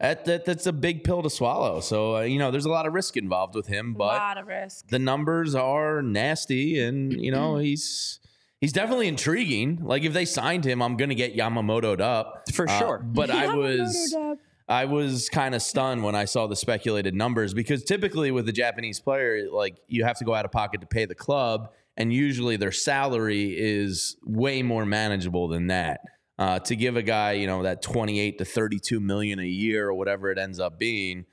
That, that that's a big pill to swallow. So uh, you know, there's a lot of risk involved with him, but a lot of risk. the numbers are nasty, and you know [CLEARS THROAT] he's. He's definitely intriguing. Like if they signed him, I'm gonna get Yamamoto'd up For Uh, sure. but I [LAUGHS] was I was kind of stunned when I saw the speculated numbers because typically with the Japanese player, like you have to go out of pocket to pay the club, and usually their salary is way more manageable than that. Uh, to give a guy, you know, that 28 to 32 million a year or whatever it ends up being,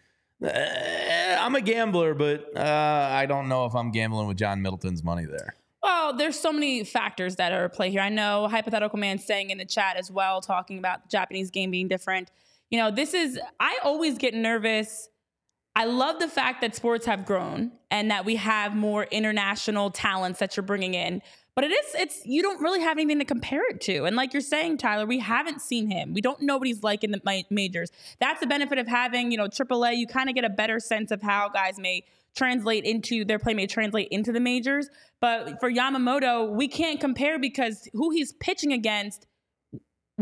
eh, I'm a gambler, but uh, I don't know if I'm gambling with John Middleton's money there. Well, there's so many factors that are at play here. I know hypothetical man saying in the chat as well, talking about the Japanese game being different. You know, this is I always get nervous. I love the fact that sports have grown and that we have more international talents that you're bringing in. But it is it's you don't really have anything to compare it to. And like you're saying, Tyler, we haven't seen him. We don't know what he's like in the majors. That's the benefit of having, you know, AAA. You kind of get a better sense of how guys may translate into their play may translate into the majors. But for Yamamoto, we can't compare because who he's pitching against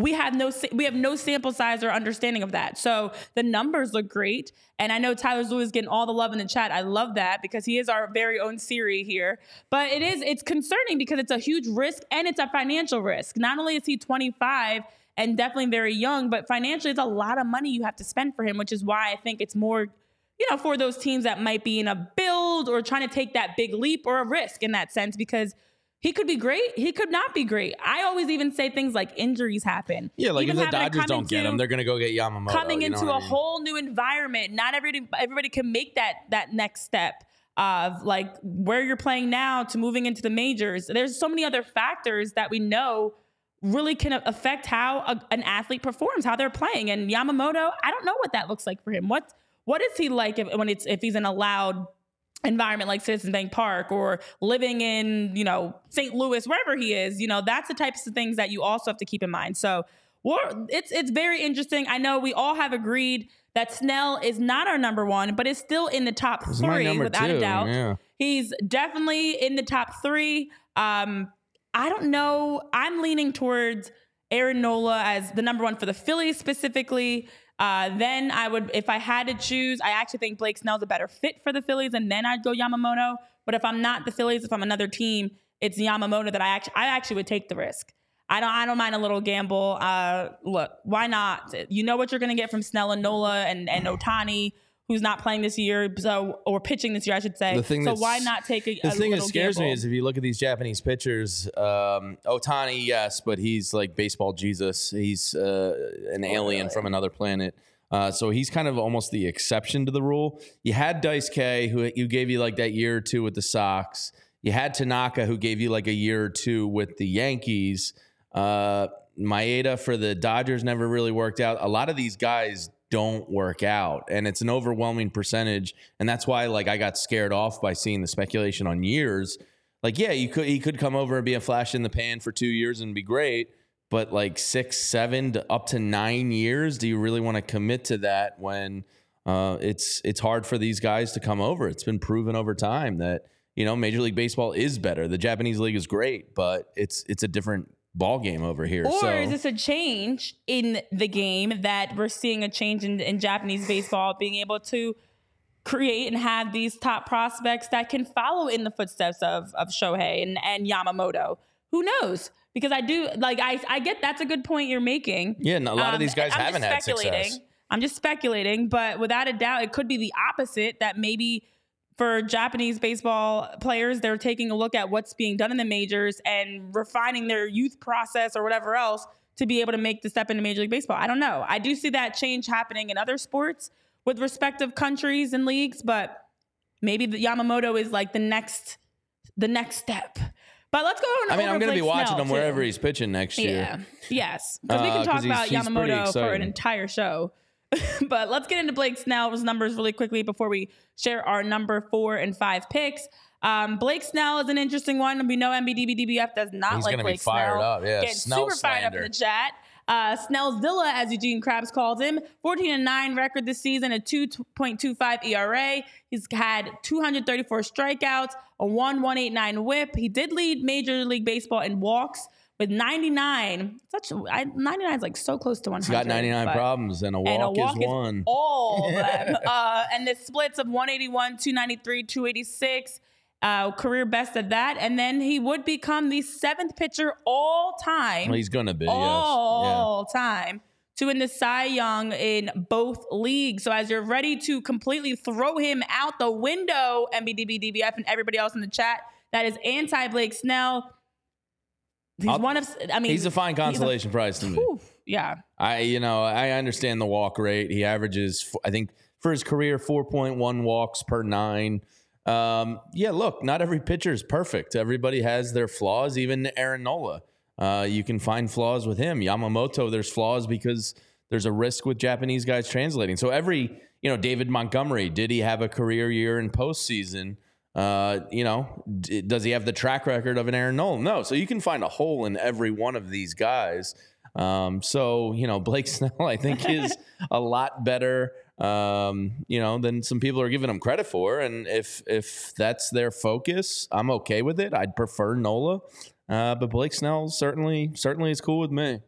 we have no we have no sample size or understanding of that. So the numbers look great, and I know Tyler Tyler's Lewis getting all the love in the chat. I love that because he is our very own Siri here. But it is it's concerning because it's a huge risk and it's a financial risk. Not only is he 25 and definitely very young, but financially it's a lot of money you have to spend for him, which is why I think it's more you know, for those teams that might be in a build or trying to take that big leap or a risk in that sense, because he could be great, he could not be great. I always even say things like injuries happen. Yeah, like Even if the Dodgers don't get into- him, they're gonna go get Yamamoto. coming you know into what a I mean? whole new environment. Not everybody everybody can make that that next step of like where you're playing now to moving into the majors. There's so many other factors that we know really can affect how a, an athlete performs, how they're playing. And Yamamoto, I don't know what that looks like for him. What what is he like if, when it's if he's in a loud environment like Citizens Bank Park or living in, you know, St. Louis, wherever he is, you know, that's the types of things that you also have to keep in mind. So well, it's it's very interesting. I know we all have agreed that Snell is not our number one, but is still in the top three without a doubt. yeah. He's definitely in the top three. Um, I don't know. I'm leaning towards Aaron Nola as the number one for the Phillies specifically. Uh, then I would, if I had to choose, I actually think Blake Snell's a better fit for the Phillies, and then I'd go Yamamoto. But if I'm not the Phillies, if I'm another team, it's Yamamoto that I actually, I actually would take the risk. I don't, I don't mind a little gamble. Uh, look, why not? You know what you're going to get from Snell and Nola and and Ohtani, who's not playing this year, so or pitching this year, I should say. The thing so why not take a, The a thing that little scares me is if you look at these Japanese pitchers, um, Ohtani, yes, but he's like baseball Jesus. He's uh, an alien from another planet. Uh, so he's kind of almost the exception to the rule. You had Dice K, who who gave you like that year or two with the Sox. You had Tanaka, who gave you like a year or two with the Yankees. Uh, Maeda for the Dodgers never really worked out. A lot of these guys don't work out, and it's an overwhelming percentage. And that's why, like, I got scared off by seeing the speculation on years. Like, yeah, you could he could come over and be a flash in the pan for two years and be great, but like six, seven to up to nine years, do you really want to commit to that when uh, it's it's hard for these guys to come over? It's been proven over time that you know Major League Baseball is better. The Japanese league is great, but it's it's a different ball game over here. Or so is this a change in the game that we're seeing a change in, in Japanese baseball being able to create and have these top prospects that can follow in the footsteps of of Shohei and, and Yamamoto. Who knows? Because I do like I I get that's a good point you're making. Yeah, and a lot of Um, these guys haven't had success. I'm just speculating, but without a doubt, it could be the opposite that maybe for Japanese baseball players, they're taking a look at what's being done in the majors and refining their youth process or whatever else to be able to make the step into Major League Baseball. I don't know. I do see that change happening in other sports with respective countries and leagues, but maybe the Yamamoto is like the next the next step. But let's go on I mean, I'm going to be watching Snell, him wherever he's pitching next year. Yeah. Yes. Because we can uh, talk about he's Yamamoto for an entire show. [LAUGHS] but let's get into Blake Snell's numbers really quickly before we share our number four and five picks. Um, Blake Snell is an interesting one. We know MBDBDBF does not He's like Blake fired Snell. up. Yeah, Getting Snell super fired up in the chat. Uh, Snellzilla, as Eugene Krabs calls him, 14 and 9 record this season, a 2.25 ERA. He's had 234 strikeouts, a 1.189 whip. He did lead Major League Baseball in walks with 99. Such I, 99 is like so close to 100. He's got 99 but- problems, and a walk, and a walk is one. all of them. [LAUGHS] uh, and the splits of 181, 293, 286, uh, career best at that. And then he would become the seventh pitcher all time, Well, he's going to be, yes. all time, to win the Cy Young in both leagues. So as you're ready to completely throw him out the window, MBDBDBF and everybody else in the chat that is anti Blake Snell. He's I'll- one of, I mean, He's a fine consolation prize to me. whew, yeah. I, you know, I understand the walk rate. He averages, I think, for his career, 4.1 walks per nine. Um, yeah, look, not every pitcher is perfect. Everybody has their flaws, even Aaron Nola. Uh, you can find flaws with him. Yamamoto, there's flaws because there's a risk with Japanese guys translating. So every, you know, David Montgomery, did he have a career year in postseason? Uh, you know, d- does he have the track record of an Aaron Nola? No. So you can find a hole in every one of these guys. Um, so you know, [LAUGHS] Blake Snell, I think, is a lot better, um, you know, than some people are giving him credit for. And if if that's their focus, I'm okay with it. I'd prefer Nola, uh, but Blake Snell certainly certainly is cool with me.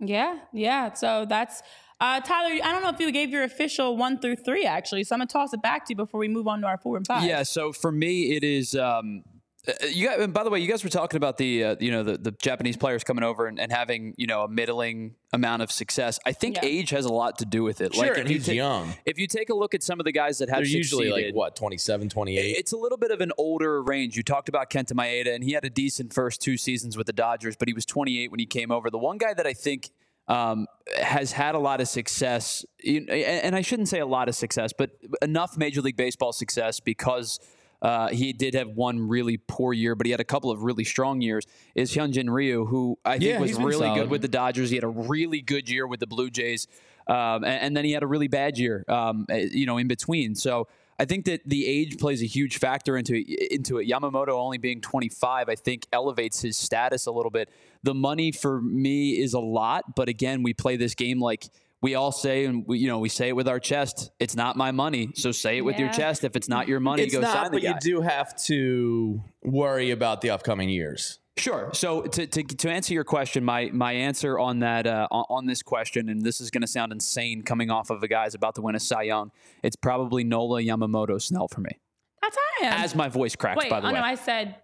Yeah, yeah. So that's uh, Tyler. I don't know if you gave your official one through three actually, so I'm gonna toss it back to you before we move on to our four and five. Yeah. So for me, it is. Um, uh, you guys, and by the way, you guys were talking about the uh, you know the, the Japanese players coming over and, and having you know a middling amount of success. I think Yeah. age has a lot to do with it. Sure, like and if you he's ta- young. If you take a look at some of the guys that have They're usually like what 27, 28. It's a little bit of an older range. You talked about Kenta Maeda, and he had a decent first two seasons with the Dodgers, but he was 28 when he came over. The one guy that I think um, has had a lot of success, and I shouldn't say a lot of success, but enough Major League Baseball success because uh, he did have one really poor year, but he had a couple of really strong years. Is Hyunjin Ryu, who I think Yeah, was really solid. good with the Dodgers. He had a really good year with the Blue Jays, um, and, and then he had a really bad year, um, eh, you know, in between. So I think that the age plays a huge factor into into it. Yamamoto only being 25, I think, elevates his status a little bit. The money for me is a lot, but again, we play this game like we all say, and we, you know, we say it with our chest. It's not my money, so say it with your chest. If it's not your money, it's go not, sign the but you do have to worry about the upcoming years. Sure. So to, to, to answer your question, my my answer on that uh, on, on this question, and this is going to sound insane coming off of a guy's about to win a Cy Young. It's probably Nola Yamamoto Snell for me. that's how I am. As my voice cracks, Wait, by the oh way. no, I said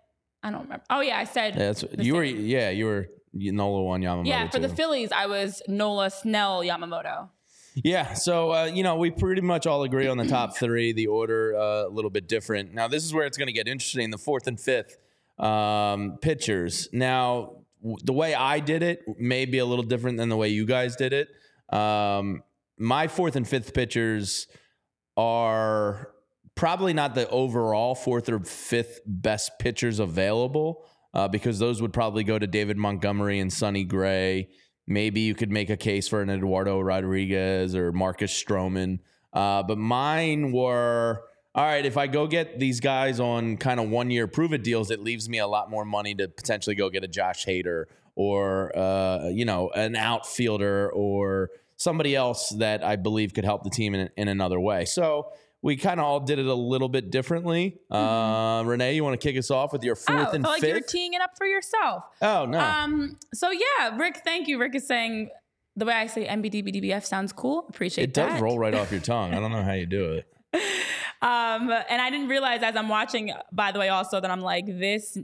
I don't remember. Oh yeah, I said Yeah, that's the you were. Yeah, you were. Nola one Yamamoto. Yeah, for the. Phillies, I was Nola Snell Yamamoto. Yeah, so uh, you know we pretty much all agree on the top three. The order uh, a little bit different. Now this is where it's going to get interesting. The fourth and fifth um, pitchers. Now w- the way I did it may be a little different than the way you guys did it. Um, my fourth and fifth pitchers are probably not the overall fourth or fifth best pitchers available uh, because those would probably go to David Montgomery and Sonny Gray. Maybe you could make a case for an Eduardo Rodriguez or Marcus Stroman. Uh, but mine were all right. If I go get these guys on kind of one year prove it deals, it leaves me a lot more money to potentially go get a Josh Hader or uh, you know an outfielder or somebody else that I believe could help the team in, in another way. So we kind of all did it a little bit differently. Uh, Renee, you want to kick us off with your Mm-hmm. Oh, fourth I and like you're teeing it up for yourself. oh no. Um. So yeah, Rick. Thank you. Rick is saying the way I say MBDBDBF sounds cool. Appreciate it that. does roll right off your [LAUGHS] tongue. I don't know how you do it. [LAUGHS] Um, and I didn't realize as I'm watching, by the way, also that I'm like, this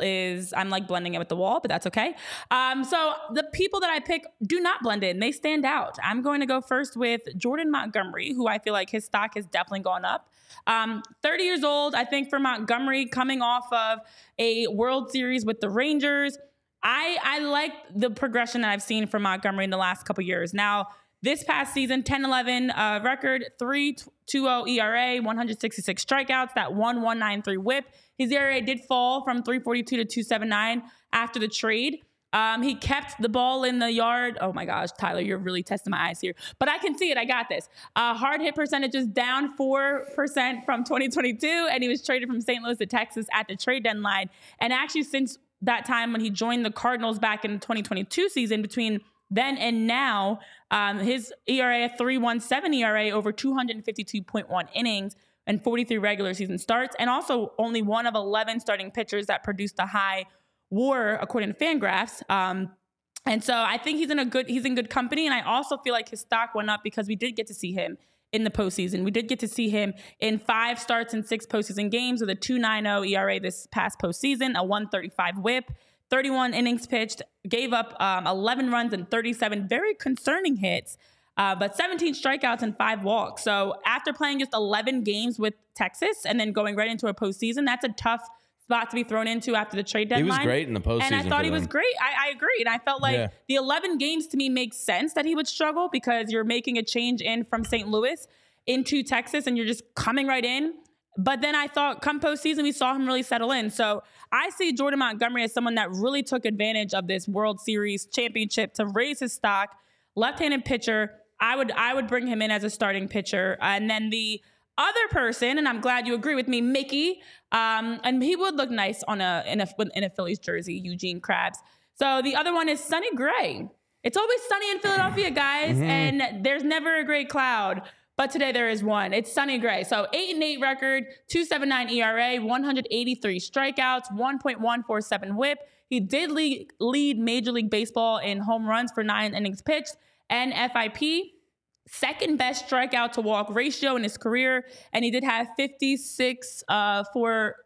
is I'm like blending it with the wall, but that's okay. Um, so the people that I pick do not blend in; they stand out. I'm going to go first with Jordan Montgomery, who I feel like his stock has definitely gone up. Um, 30 years old, I think for Montgomery, coming off of a World Series with the Rangers. I I like the progression that I've seen from Montgomery in the last couple years. Now this past season, 10 11 uh, record, 3.20 ERA, 166 strikeouts, that 1193 whip. His ERA did fall from 342 to 279 after the trade. Um, he kept the ball in the yard. Oh my gosh, Tyler, you're really testing my eyes here. But I can see it. I got this. Uh, hard hit percentage is down 4% from 2022, and he was traded from St. Louis to Texas at the trade deadline. And actually, since that time when he joined the Cardinals back in the 2022 season, between then and now, um, his ERA, 317 ERA over 252.1 innings and 43 regular season starts, and also only one of 11 starting pitchers that produced a high WAR according to Fangraphs. Um, and so I think he's in a good he's in good company, and I also feel like his stock went up because we did get to see him in the postseason. We did get to see him in five starts and six postseason games with a 2.90 ERA this past postseason, a 135 WHIP. 31 innings pitched, gave up um, 11 runs and 37 very concerning hits, uh, but 17 strikeouts and five walks. So after playing just 11 games with Texas and then going right into a postseason, that's a tough spot to be thrown into after the trade deadline. He was great in the postseason. And I thought he them. was great. I, I agree. And I felt like yeah. the 11 games to me makes sense that he would struggle because you're making a change in from St. Louis into Texas and you're just coming right in. But then I thought come postseason, we saw him really settle in. So I see Jordan Montgomery as someone that really took advantage of this World Series championship to raise his stock. Left-handed pitcher. I would I would bring him in as a starting pitcher. And then the other person, and I'm glad you agree with me, Mickey. Um, and he would look nice on a in a in a Phillies jersey, Eugene Krabs. So the other one is Sonny Gray. It's always sunny in Philadelphia, guys, mm-hmm. and there's never a gray cloud. But today there is one. It's Sonny Gray. So eight and eight record, 279 ERA, 183 strikeouts, 1.147 whip. He did lead, lead Major League Baseball in home runs for nine innings pitched and FIP. Second best strikeout to walk ratio in his career, and he did have 56 uh, for.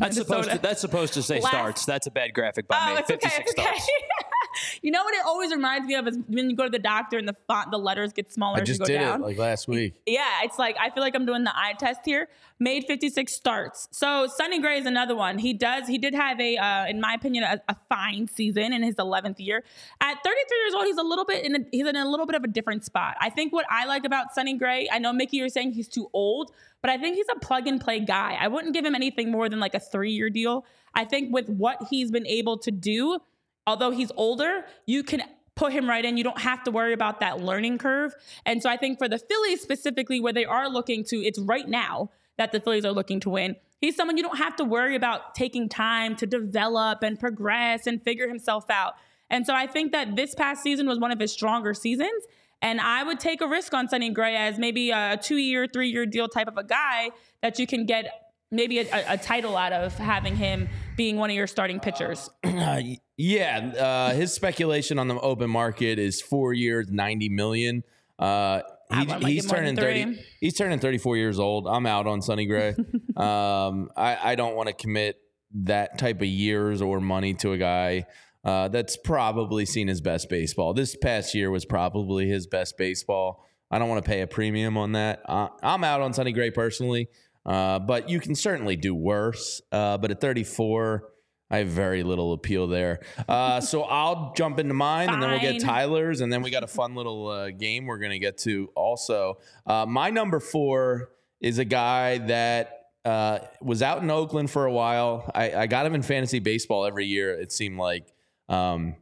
That's supposed to that's supposed to say Last, starts. That's a bad graphic by oh, me. 56 okay, okay. starts. [LAUGHS] you know what it always reminds me of is when you go to the doctor and the font, the letters get smaller I just as you go did down. it like last week. Yeah, it's like I feel like I'm doing the eye test here. Made 56 starts. So Sonny Gray is another one. He does. He did have a, uh, in my opinion, a, a, fine season in his 11th year. At 33 years old, he's a little bit in. A, he's in a little bit of a different spot. I think what I like about Sonny Gray. I know Mickey, you're saying he's too old, but I think he's a plug and play guy. I wouldn't give him anything more than like a three year deal. I think with what he's been able to do although he's older, you can put him right in. You don't have to worry about that learning curve. And so I think for the Phillies specifically, where they are looking to, it's right now that the Phillies are looking to win. He's someone you don't have to worry about taking time to develop and progress and figure himself out. And so I think that this past season was one of his stronger seasons. And I would take a risk on Sonny Gray as maybe a two year, three year deal type of a guy that you can get maybe a, a, title out of having him being one of your starting pitchers. [CLEARS THROAT] yeah, uh, his speculation on the open market is four years, ninety million. Uh, he, he's turning thirty. He's turning thirty-four years old. I'm out on Sonny Gray. [LAUGHS] um, I, I don't want to commit that type of years or money to a guy. Uh, that's probably seen his best baseball. This past year was probably his best baseball. I don't want to pay a premium on that. Uh, I'm out on Sonny Gray personally. Uh, but you can certainly do worse. Uh, but at 34, I have very little appeal there. Uh, [LAUGHS] so I'll jump into mine Fine. and then we'll get Tyler's. And then we got a fun little uh, game we're going to get to also. Uh, my number four is a guy that uh, was out in Oakland for a while. I, I, got him in fantasy baseball every year, it seemed like. Um,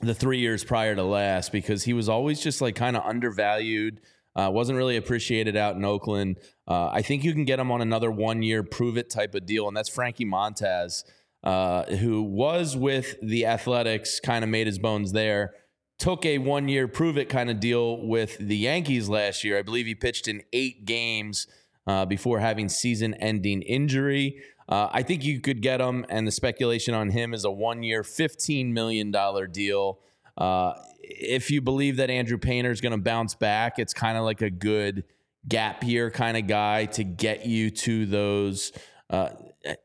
the three years prior to last, because he was always just like kind of undervalued. Uh, wasn't really appreciated out in Oakland. Uh, I think you can get him on another one year prove it type of deal, and that's Frankie Montas, uh, who was with the Athletics, kind of made his bones there. Took a one year prove it kind of deal with the Yankees last year. I believe he pitched in eight games uh, before having season ending injury. Uh, I think you could get him, and the speculation on him is a one year, $15 million deal. If you believe that Andrew Painter is going to bounce back, it's kind of like a good gap year kind of guy to get you to those. Uh,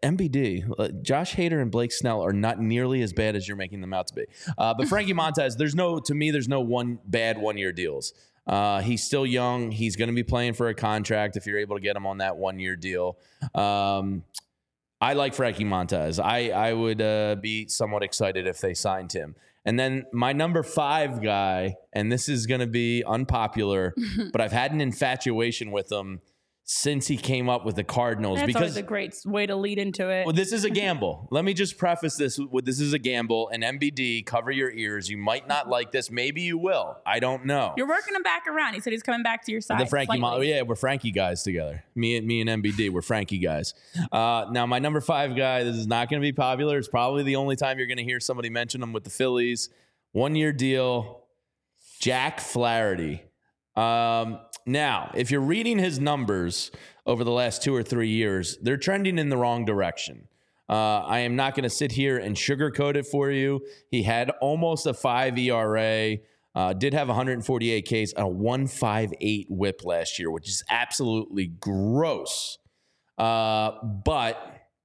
MBD, uh, Josh Hader and Blake Snell are not nearly as bad as you're making them out to be. Uh, but Frankie [LAUGHS] Montas, there's no, to me, there's no one bad one year deals. Uh, he's still young. He's going to be playing for a contract if you're able to get him on that one year deal. Um, I like Frankie Montas. I, I would uh, be somewhat excited if they signed him. And then my number five guy, and this is going to be unpopular, [LAUGHS] but I've had an infatuation with him since he came up with the Cardinals That's because a great way to lead into it. well, this is a [LAUGHS] gamble. Let me just preface this with this is a gamble. And MBD, cover your ears. You might not like this. Maybe you will. I don't know. You're working him back around. He said he's coming back to your side. the Frankie, Mo- yeah, we're Frankie guys together. Me and me and MBD, we're Frankie guys. Uh, now, my number five guy. This is not going to be popular. It's probably the only time you're going to hear somebody mention him with the Phillies. One year deal. Jack Flaherty. Um, now, if you're reading his numbers over the last two or three years, they're trending in the wrong direction. Uh, I am not going to sit here and sugarcoat it for you. He had almost a five ERA, uh, did have 148 Ks, a 158 whip last year, which is absolutely gross. Uh, but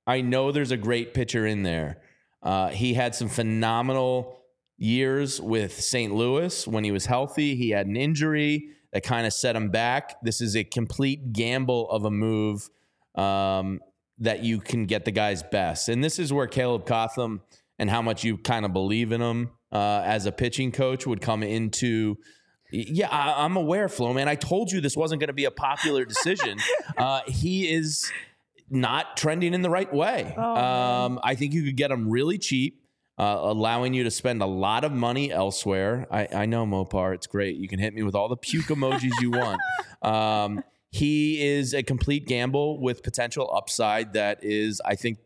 I know there's a great pitcher in there. Uh, he had some phenomenal years with St. Louis when he was healthy. He had an injury that kind of set him back. This is a complete gamble of a move um, that you can get the guy's best. And this is where Caleb Cotham and how much you kind of believe in him uh, as a pitching coach would come into. Yeah, I, I'm aware, Flo, man. I told you this wasn't going to be a popular decision. [LAUGHS] uh, he is not trending in the right way. um, I think you could get him really cheap, uh, allowing you to spend a lot of money elsewhere. I, I know Mopar, it's great. You can hit me with all the puke emojis you want. [LAUGHS] Um, he is a complete gamble with potential upside that is, I think,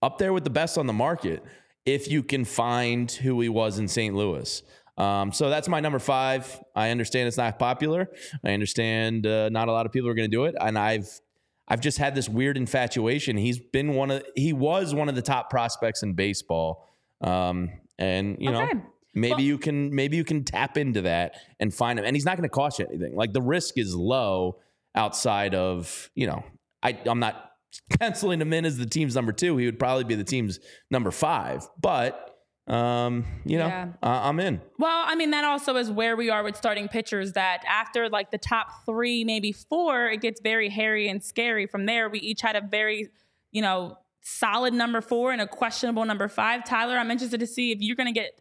up there with the best on the market if you can find who he was in St. Louis. Um, so that's my number five. I understand it's not popular. I understand uh, not a lot of people are going to do it, and I've I've just had this weird infatuation. He's been one of he was one of the top prospects in baseball, um, and you Okay. know maybe Well- you can maybe you can tap into that and find him. And he's not going to cost you anything. Like the risk is low outside of you know I I'm not [LAUGHS] penciling him in as the team's number two. He would probably be the team's number five, but um, you know Yeah. uh, I'm in. Well, I mean, that also is where we are with starting pitchers. That after like the top three, maybe four, it gets very hairy and scary. From there, we each had a very, you know, solid number four and a questionable number five. Tyler, I'm interested to see if you're going to get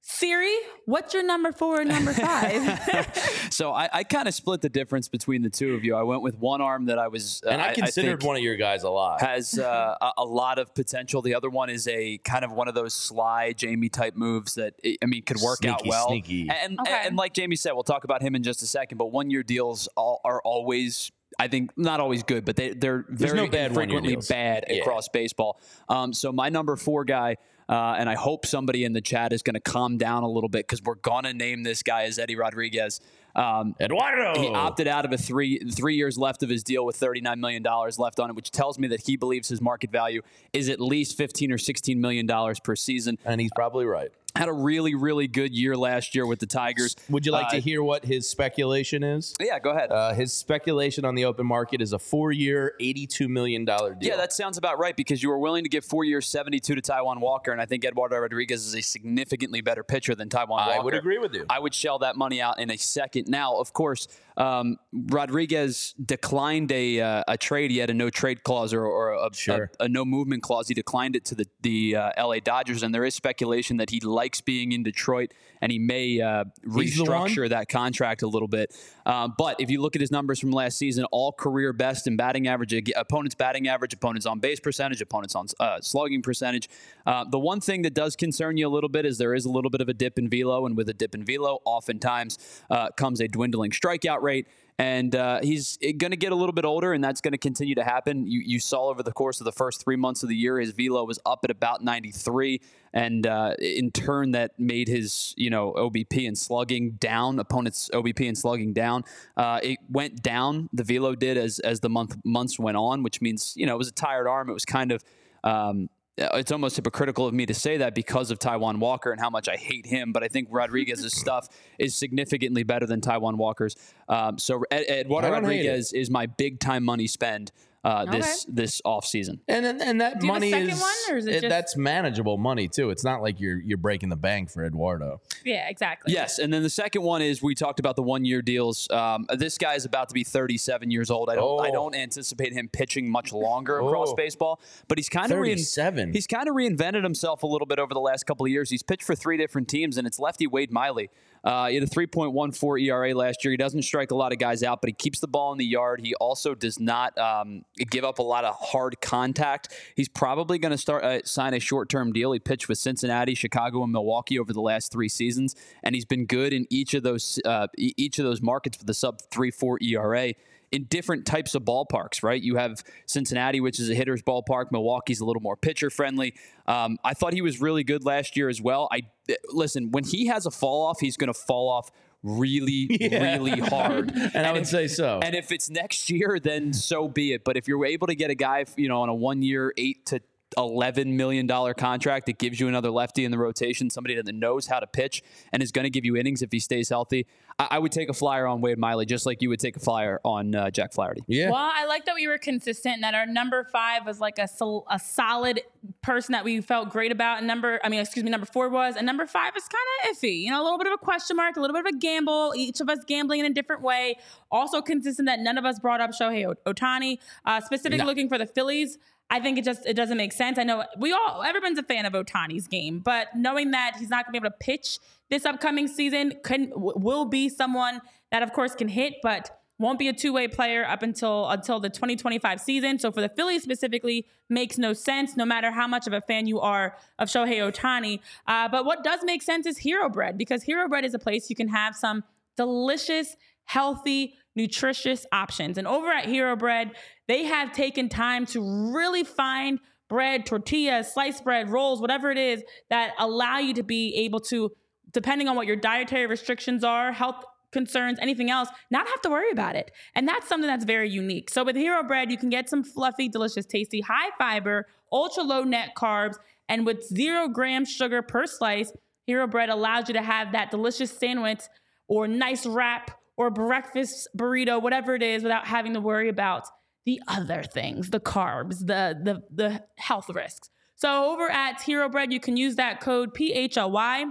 Siri. What's your number four and number five? [LAUGHS] So I, I kind of split the difference between the two of you. I went with one arm that I was, uh, And I considered think one of your guys a lot. has uh, [LAUGHS] a, a lot of potential. The other one is a kind of one of those sly Jamie type moves that I mean could work out well. sneaky. And, Okay. and like Jamie said, we'll talk about him in just a second. But one year deals all, are always. I think not always good, but they they're There's very no bad frequently bad Yeah. across baseball. Um, so my number four guy, uh, and I hope somebody in the chat is going to calm down a little bit because we're gonna name this guy as Eddie Rodriguez. Um, Eduardo. he opted out of a three three years left of his deal with thirty nine million dollars left on it, which tells me that he believes his market value is at least fifteen or sixteen million dollars per season. and he's probably right. Had a really really good year last year with the Tigers. Would you like Uh, to hear what his speculation is? Yeah, go ahead. Uh, his speculation on the open market is a four-year, eighty-two million dollar deal. yeah, that sounds about right because you were willing to give four years, seventy-two to Taijuan Walker, and I think Eduardo Rodriguez is a significantly better pitcher than Taijuan Walker. I would agree with you. I would shell that money out in a second. Now, of course, um, Rodriguez declined a uh, a trade. He had a no trade clause or, or a, Sure. a, a no movement clause. He declined it to the the uh, L.A. Dodgers, and there is speculation that he likes being in Detroit, and he may uh, He's the one? restructure that contract a little bit. Um, but if you look at his numbers from last season, all career best in batting average, opponents batting average, opponents on base percentage, opponents on uh, slugging percentage. Uh, the one thing that does concern you a little bit is there is a little bit of a dip in velo, and with a dip in velo, oftentimes uh, comes a dwindling strikeout rate. And uh, he's going to get a little bit older, and that's going to continue to happen. You, you saw over the course of the first three months of the year, his velo was up at about 93, and uh, in turn, that made his you know OBP and slugging down. Opponents' OBP and slugging down. Uh, it went down. The velo did as as the month months went on, which means you know it was a tired arm. It was kind of um, it's almost hypocritical of me to say that because of Taijuan Walker and how much I hate him. But I think Rodriguez's [LAUGHS] stuff is significantly better than Taijuan Walker's. Um, so Ed, Eduardo Rodriguez is my big time money spend uh, okay. this this off season. And and, and that money is, one, is it, that's manageable money too. It's not like you're you're breaking the bank for Eduardo. Yeah, exactly. Yes, and then the second one is we talked about the one year deals. Um, this guy is about to be 37 years old. I don't oh. I don't anticipate him pitching much longer oh. across baseball, but he's kind of rein, he's kind of reinvented himself a little bit over the last couple of years. He's pitched for three different teams, and it's lefty Wade Miley. Uh, he had a 3.14 ERA last year. He doesn't strike a lot of guys out, but he keeps the ball in the yard. He also does not um, give up a lot of hard contact. He's probably going to start uh, sign a short term deal. He pitched with Cincinnati, Chicago, and Milwaukee over the last three seasons, and he's been good in each of those uh, each of those markets with a sub three four ERA in different types of ballparks, right? You have Cincinnati, which is a hitter's ballpark. Milwaukee's a little more pitcher friendly. Um, I thought he was really good last year as well. I listen when he has a fall off, he's going to fall off really, [LAUGHS] yeah. really hard. and, [LAUGHS] and, I would if, say so. And if it's next year, then so be it. But if you're able to get a guy, you know, on a one year, eight to $11 million contract that gives you another lefty in the rotation, somebody that knows how to pitch and is going to give you innings if he stays healthy. I, I, would take a flyer on Wade Miley just like you would take a flyer on uh, Jack Flaherty. Yeah. Well, I like that we were consistent and that our number five was like a, sol- a solid person that we felt great about. And number, I mean, excuse me, number four was, and number five is kind of iffy. You know, a little bit of a question mark, a little bit of a gamble, each of us gambling in a different way. Also consistent that none of us brought up Shohei Ohtani, uh, specifically no. looking for the Phillies. I think it just it doesn't make sense. I know we all everyone's a fan of Ohtani's game, but knowing that he's not going to be able to pitch this upcoming season, can will be someone that of course can hit, but won't be a two-way player up until until the 2025 season. So for the Phillies specifically, makes no sense, no matter how much of a fan you are of Shohei Otani. Uh, but what does make sense is Hero Bread because Hero Bread is a place you can have some delicious, healthy nutritious options. And over at Hero Bread, they have taken time to really find bread, tortillas, sliced bread, rolls, whatever it is that allow you to be able to, depending on what your dietary restrictions are, health concerns, anything else, not have to worry about it. And that's something that's very unique. So with Hero Bread, you can get some fluffy, delicious, tasty, high fiber, ultra low net carbs, and with zero grams sugar per slice, Hero Bread allows you to have that delicious sandwich or nice wrap or breakfast burrito, whatever it is, without having to worry about the other things, the carbs, the the the health risks. So over at Hero Bread, you can use that code PHLY.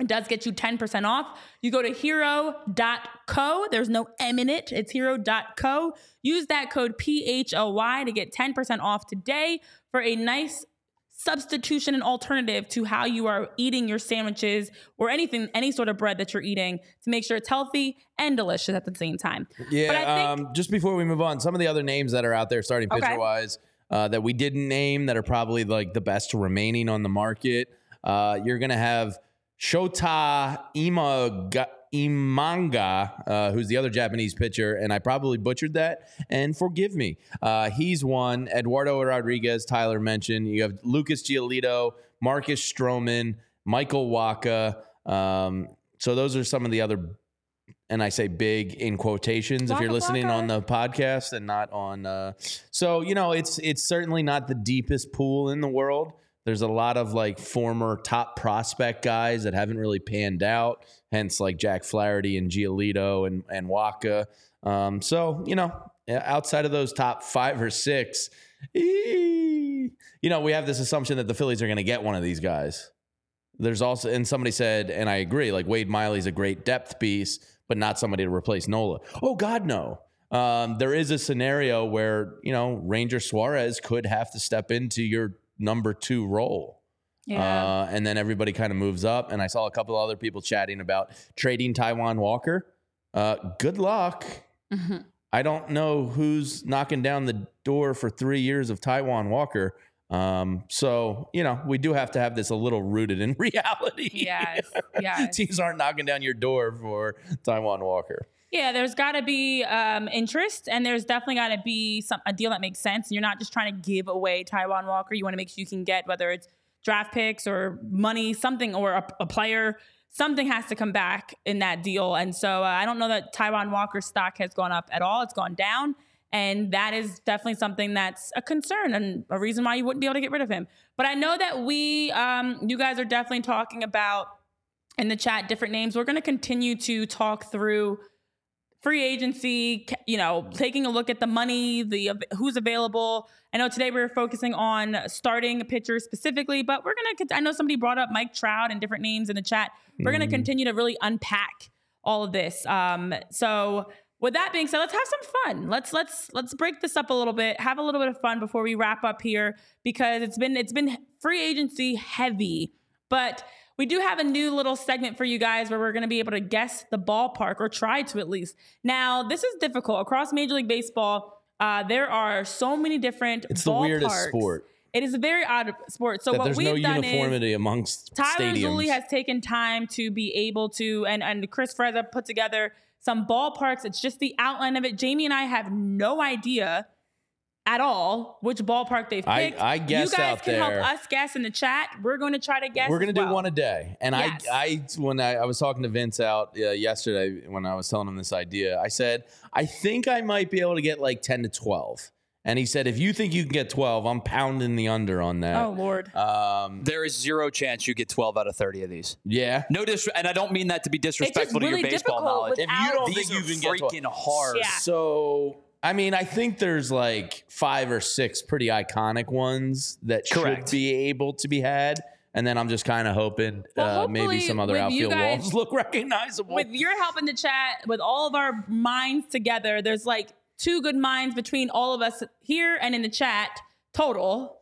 It does get you 10% off. You go to hero.co. There's no M in it. It's hero.co. Use that code PHLY to get 10% off today for a nice substitution and alternative to how you are eating your sandwiches or anything, any sort of bread that you're eating to make sure it's healthy and delicious at the same time. Yeah. Think, um, just before we move on, some of the other names that are out there starting pitcher okay. wise uh, that we didn't name that are probably like the best remaining on the market. Uh, you're going to have Shota Imaga. Imanga, uh, who's the other Japanese pitcher, and I probably butchered that. And forgive me. Uh, he's one. Eduardo Rodriguez, Tyler mentioned. You have Lucas Giolito, Marcus Stroman, Michael Wacha. Um, so those are some of the other, and I say big in quotations if you're listening on the podcast and not on. Uh, so you know, it's it's certainly not the deepest pool in the world. There's a lot of like former top prospect guys that haven't really panned out, hence like Jack Flaherty and Giolito and and Wacha. Um, so you know, outside of those top five or six, you know, we have this assumption that the Phillies are going to get one of these guys. There's also, and somebody said, and I agree, like Wade Miley's a great depth piece, but not somebody to replace Nola. Oh God, no. Um, there is a scenario where you know Ranger Suarez could have to step into your number two role. Yeah. Uh, and then everybody kind of moves up. And I saw a couple other people chatting about trading Taijuan Walker. Uh, good luck. Mm-hmm. I don't know who's knocking down the door for three years of Taijuan Walker. Um, so you know, we do have to have this a little rooted in [LAUGHS] reality. Yes, [LAUGHS] yes. Teams aren't knocking down your door for Taijuan Walker. Yeah, there's got to be um, interest, and there's definitely got to be some a deal that makes sense. And you're not just trying to give away Taijuan Walker. You want to make sure you can get whether it's draft picks or money, something, or a, a player. Something has to come back in that deal. And so uh, I don't know that Taijuan Walker's stock has gone up at all. It's gone down. And that is definitely something that's a concern and a reason why you wouldn't be able to get rid of him. But I know that we, um, you guys are definitely talking about in the chat different names. We're going to continue to talk through free agency, you know, taking a look at the money, the who's available. I know today we were focusing on starting pitchers specifically, but we're gonna. I know somebody brought up Mike Trout and different names in the chat. We're gonna mm. continue to really unpack all of this. Um, so with that being said, let's have some fun. Let's let's let's break this up a little bit, have a little bit of fun before we wrap up here because it's been it's been free agency heavy, but we do have a new little segment for you guys where we're going to be able to guess the ballpark or try to at least. Now, this is difficult across Major League Baseball. Uh, there are so many different. It's the weirdest sport. It is a very odd sport. So that what we've no done uniformity amongst Tyler stadiums. Zulli has taken time to be able to, and and Chris Freza put together some ballparks. It's just the outline of it. Jamie and I have no idea at all which ballpark they've picked. I, I guess you guys can there, help us guess in the chat. We're going to try to guess. We're going to do one a day. And yes. I, I, when I, I, was talking to Vince out uh, yesterday when I was telling him this idea, I said I think I might be able to get like ten to twelve. And he said, if you think you can get 12, I'm pounding the under on that. Oh, Lord. Um, there is zero chance you get 12 out of 30 of these. Yeah. No dis- And I don't mean that to be disrespectful really to your baseball knowledge. If you don't think you can get 12, hard. Yeah. So I mean, I think there's like five or six pretty iconic ones that Correct. should be able to be had. And then I'm just kind of hoping well, uh, maybe some other outfield guys, walls [LAUGHS] look recognizable. With your help in the chat, with all of our minds together, there's like two good minds between all of us here and in the chat total.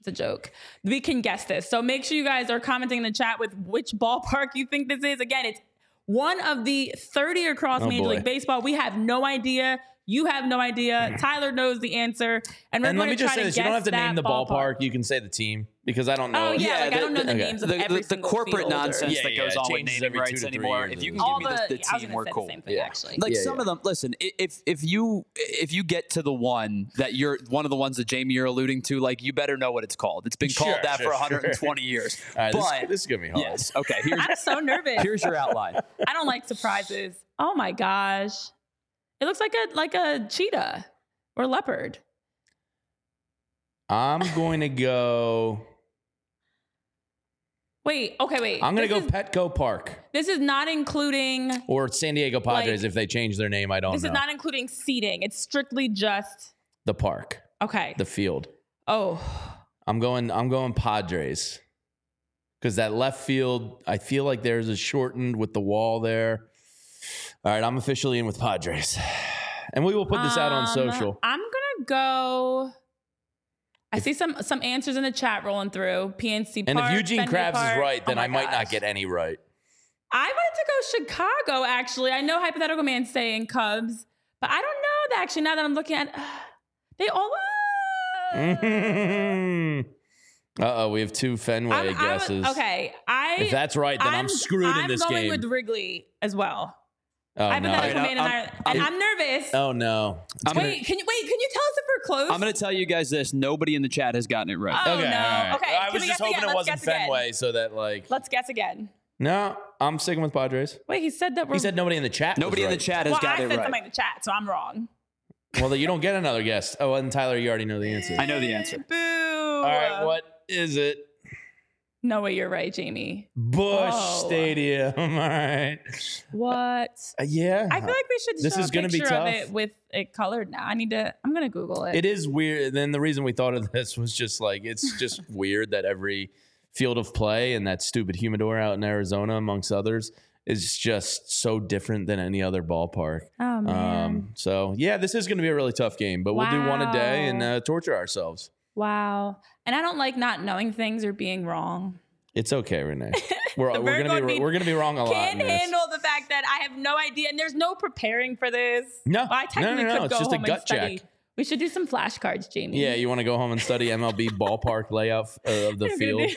It's a joke. We can guess this. So make sure you guys are commenting in the chat with which ballpark you think this is. Again, it's one of the 30 across oh Major boy. League Baseball. We have no idea. You have no idea. Mm-hmm. Tyler knows the answer. And, and let me just say this: you don't have to name the ballpark. ballpark. You can say the team because I don't know. Oh yeah, yeah like the, I don't know the, the names of every the, the corporate field nonsense yeah, that goes yeah, on with naming rights anymore. If you can give me the, the team, we're cool. Thing, yeah. actually. Like some of them. Listen, if if you if you get to the one that you're one of the ones that Jamie you're alluding to, like you better know what it's called. It's been called sure, that sure, for 120 sure. [LAUGHS] years. but this, this, is gonna be hard. Yes. Okay. Here's, I'm so nervous. [LAUGHS] Here's your outline. I don't like surprises. Oh my gosh. It looks like a like a cheetah or leopard. I'm going to go. Wait, okay, wait. I'm going to go is, Petco Park. This is not including or San Diego Padres like, if they change their name. I don't this know. This is not including seating. It's strictly just the park. Okay. The field. Oh. I'm going. I'm going Padres because that left field. I feel like there's a shortened with the wall there. All right, I'm officially in with Padres. [SIGHS] And we will put this out on um, social. I'm gonna go. I see some some answers in the chat rolling through. PNC And Park, if Eugene Fenway Krabs Park. is right, then oh I might gosh. not get any right. I wanted to go Chicago. Actually, I know hypothetical man saying Cubs, but I don't know. That actually, now that I'm looking at, uh, [SIGHS] they all. [LAUGHS] Uh oh, we have two Fenway I'm, guesses. I'm, okay, I. If that's right, then I'm, screwed I'm in this game. I'm going with Wrigley as well. Oh, I've been no. right, and, I, and I'm nervous. Oh no! wait, gonna, can you wait? Can you tell us if we're close? I'm going to tell you guys this: nobody in the chat has gotten it right. Oh okay, no! Right. Okay, I was just hoping again? it Let's wasn't Fenway, again. so that like. Let's guess again. No, I'm sticking with Padres. Wait, he said that. We're... He said nobody in the chat. Nobody in the chat has well, got I it right. I said something in the chat, so I'm wrong. Well, you don't get another guess. Oh, and Tyler, you already know the answer. I know the answer. Boo! All right, what is it? No way, you're right, Jamie. Busch oh. Stadium. [LAUGHS] All right. What? Uh, yeah. I feel like we should. This is going to be tough. Of it with it colored now. I need to. I'm going to Google it. It is weird. Then the reason we thought of this was just like it's [LAUGHS] just weird that every field of play and that stupid humidor out in Arizona, amongst others, is just so different than any other ballpark. Oh man. Um, so yeah, this is going to be a really tough game, but wow. we'll do one a day and uh, torture ourselves. Wow. And I don't like not knowing things or being wrong. It's okay, Renee. [LAUGHS] We're, we're gonna be we're gonna be wrong a lot. I can't handle the fact that I have no idea, and there's no preparing for this. No, well, I technically no, no, no. could it's go just home a gut and study. We should do some flashcards, Jamie. Yeah, you want to go home and study MLB ballpark layout uh, of the field.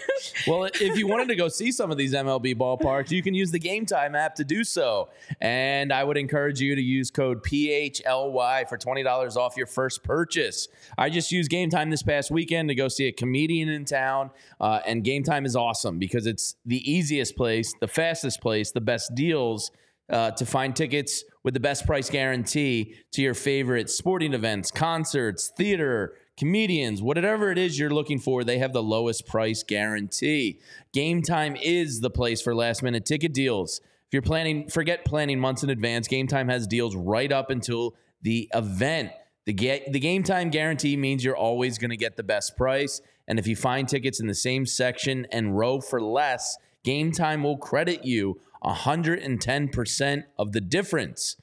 well, if you wanted to go [LAUGHS] see some of these MLB ballparks, you can use the Game Time app to do so. And I would encourage you to use code PHLY for $20 off your first purchase. I just used Game Time this past weekend to go see a comedian in town. Uh, and Game Time is awesome because it's the easiest place, the fastest place, the best deals uh, to find tickets with the best price guarantee to your favorite sporting events, concerts, theater, comedians, whatever it is you're looking for, they have the lowest price guarantee. Game time is the place for last minute ticket deals. If you're planning, forget planning months in advance. Game time has deals right up until the event. The, the game time guarantee means you're always going to get the best price. And if you find tickets in the same section and row for less, game time will credit you 110% of the difference.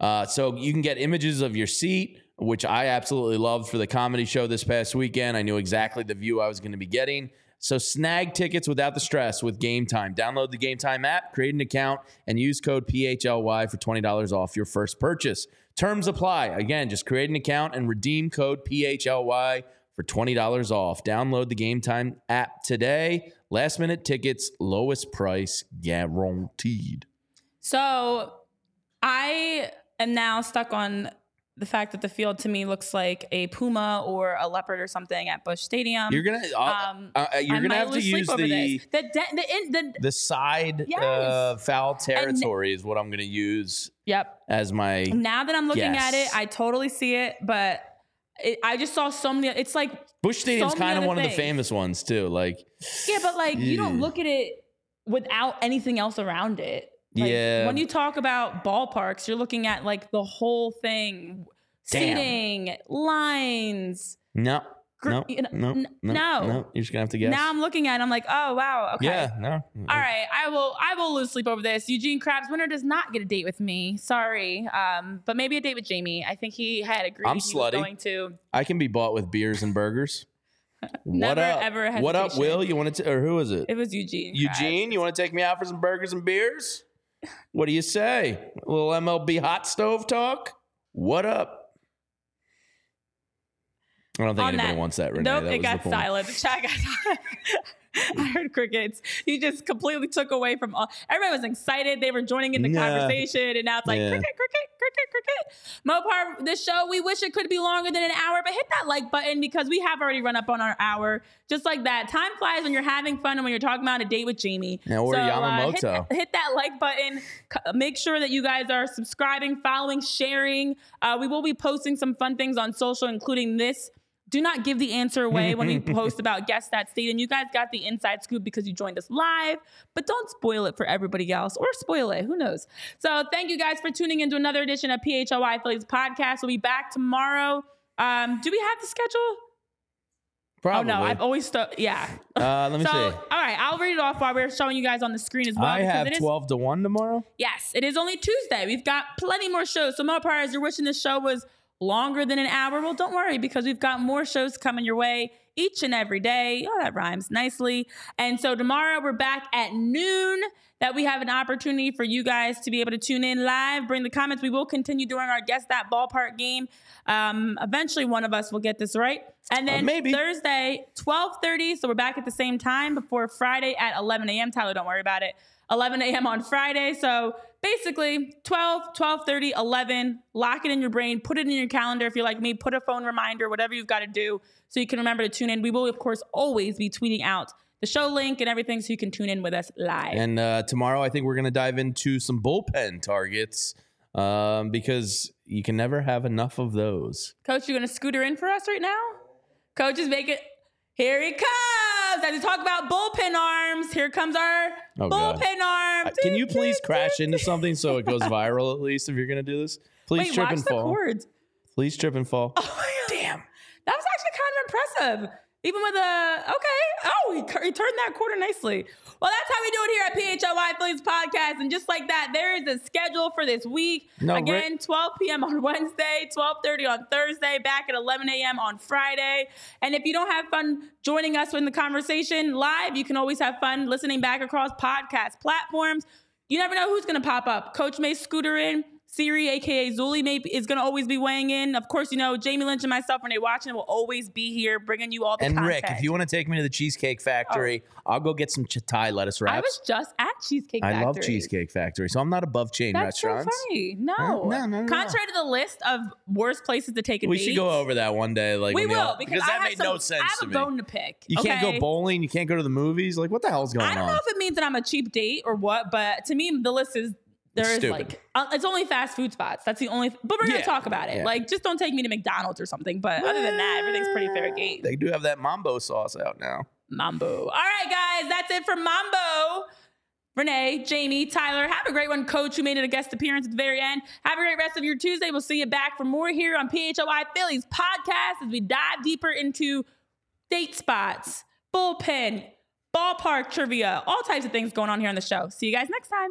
Uh, so you can get images of your seat, which I absolutely loved for the comedy show this past weekend. I knew exactly the view I was going to be getting. So snag tickets without the stress with Game Time. Download the Game Time app, create an account, and use code PHLY for $20 off your first purchase. Terms apply. Again, just create an account and redeem code PHLY for $20 off. Download the Game Time app today. Last minute tickets, lowest price guaranteed. So I am now stuck on the fact that the field to me looks like a puma or a leopard or something at Busch Stadium. You're gonna, uh, Um, uh, you're I gonna have to sleep use over the this. the de- the, in, the the side Yes. uh, foul territory is what I'm gonna use yep. as my. Now that I'm looking at it, I totally see it, but it, I just saw so many. It's like Busch Stadium's so kind of one of the famous ones too. Like, yeah, but like you don't look at it without anything else around it. Like, Yeah. When you talk about ballparks, you're looking at like the whole thing, Damn. seating, lines. no, Gr- no, you know, no, n- no, no. no. You're just gonna have to guess. Now I'm looking at. it, I'm like, oh wow, okay. Yeah, no. All right, I will. I will lose sleep over this. Eugene Krabs winner does not get a date with me. Sorry, um, but maybe a date with Jamie. I think he had agreed. I'm slutty. Was going to. I can be bought with beers and burgers. [LAUGHS] what Never, up? ever what up. Will? You want to, or who is it? It was Eugene. Krabs. Eugene, you want to take me out for some burgers and beers? What do you say? A little MLB hot stove talk? What up? I don't think anybody that- wants that, Renee. Nope, that it got silent. The chat got. [LAUGHS] I heard crickets. You just completely took away from all. Everybody was excited. They were joining in the Yeah. conversation, and now it's like Yeah. cricket, cricket, cricket, cricket. Mopar, this show, we wish it could be longer than an hour, but hit that like button because we have already run up on our hour. Just like that. Time flies when you're having fun and when you're talking about a date with Jamie. Yeah, or uh, hit, Yamamoto. that, hit that like button. Make sure that you guys are subscribing, following, sharing. Uh, we will be posting some fun things on social, including this. Do not give the answer away when we [LAUGHS] post about guess that state. And you guys got the inside scoop because you joined us live, but don't spoil it for everybody else or spoil it. Who knows? So thank you guys for tuning into another edition of PHLY Phillies podcast. We'll be back tomorrow. Um, do we have the schedule? Probably. Oh no, I've always stu- yeah. uh, let me so see. all right, I'll read it off while we're showing you guys on the screen as well. I have it is- 12 to 1 tomorrow. Yes, it is only Tuesday. We've got plenty more shows. So, Mopar, as you're wishing this show was longer than an hour, well, don't worry because we've got more shows coming your way each and every day. Oh, that rhymes nicely. And so, tomorrow we're back at noon. That we have an opportunity for you guys to be able to tune in live, bring the comments. We will continue doing our guess that ballpark game. Um, eventually, one of us will get this right. And then maybe. Thursday, 12:30. So we're back at the same time before Friday at 11 a.m. Tyler, don't worry about it. 11 a.m. on Friday. So basically 12, 12:30, 11. Lock it in your brain. Put it in your calendar. If you're like me, put a phone reminder, whatever you've got to do, so you can remember to tune in. We will, of course, always be tweeting out the show link and everything, so you can tune in with us live. And uh, tomorrow, I think we're going to dive into some bullpen targets um, because you can never have enough of those. Coach, you're gonna scooter in for us right now? Coach is making. Here he comes. As we talk about bullpen arms, here comes our Oh, bullpen arm. Can you please crash into something so it goes [LAUGHS] viral at least if you're going to do this? Please Wait, trip and fall. chords. Please trip and fall. [LAUGHS] Oh, Damn. That was actually kind of impressive. Even with a okay, oh, he, he turned that quarter nicely. Well, that's how we do it here at PHLY Phillies Podcast, and just like that, there is a schedule for this week. No, Rick- Again, 12 p.m. on [LAUGHS] Wednesday, 12:30 on Thursday, back at 11 a.m. on Friday. And if you don't have fun joining us in the conversation live, you can always have fun listening back across podcast platforms. You never know who's going to pop up. Coach may scooter in. Siri, aka Zulli, may is going to always be weighing in. Of course, you know Jamie Lynch and myself, Renee Washington, will always be here, bringing you all the content. And content. Rick, if you want to take me to the Cheesecake Factory, oh. I'll go get some Thai lettuce Oh. I was just at Cheesecake Factory. I love Cheesecake Factory, so I'm not above chain That's so restaurants. funny. No. No, no, no, no. Contrary to the list of worst places to take a We date, should go over that one day. Like we will y'all- because, I that made some, no sense I have to a me. bone to pick. You can't go bowling. You can't go to the movies. Like what the hell's going on? I don't on? know if it means that I'm a cheap date or what, but to me, the list is There is Stupid. like uh, it's only fast food spots. That's the only. but we're gonna Yeah, talk about it. yeah. Like, just don't take me to McDonald's or something. But other than that, everything's pretty fair game. They do have that mambo sauce out now. Mambo. All right, guys, that's it for Mambo. Renee, Jamie, Tyler, have a great one. Coach, who made it a guest appearance at the very end. Have a great rest of your Tuesday. We'll see you back for more here on PHLY Phillies podcast as we dive deeper into date spots, bullpen, ballpark trivia, all types of things going on here on the show. See you guys next time.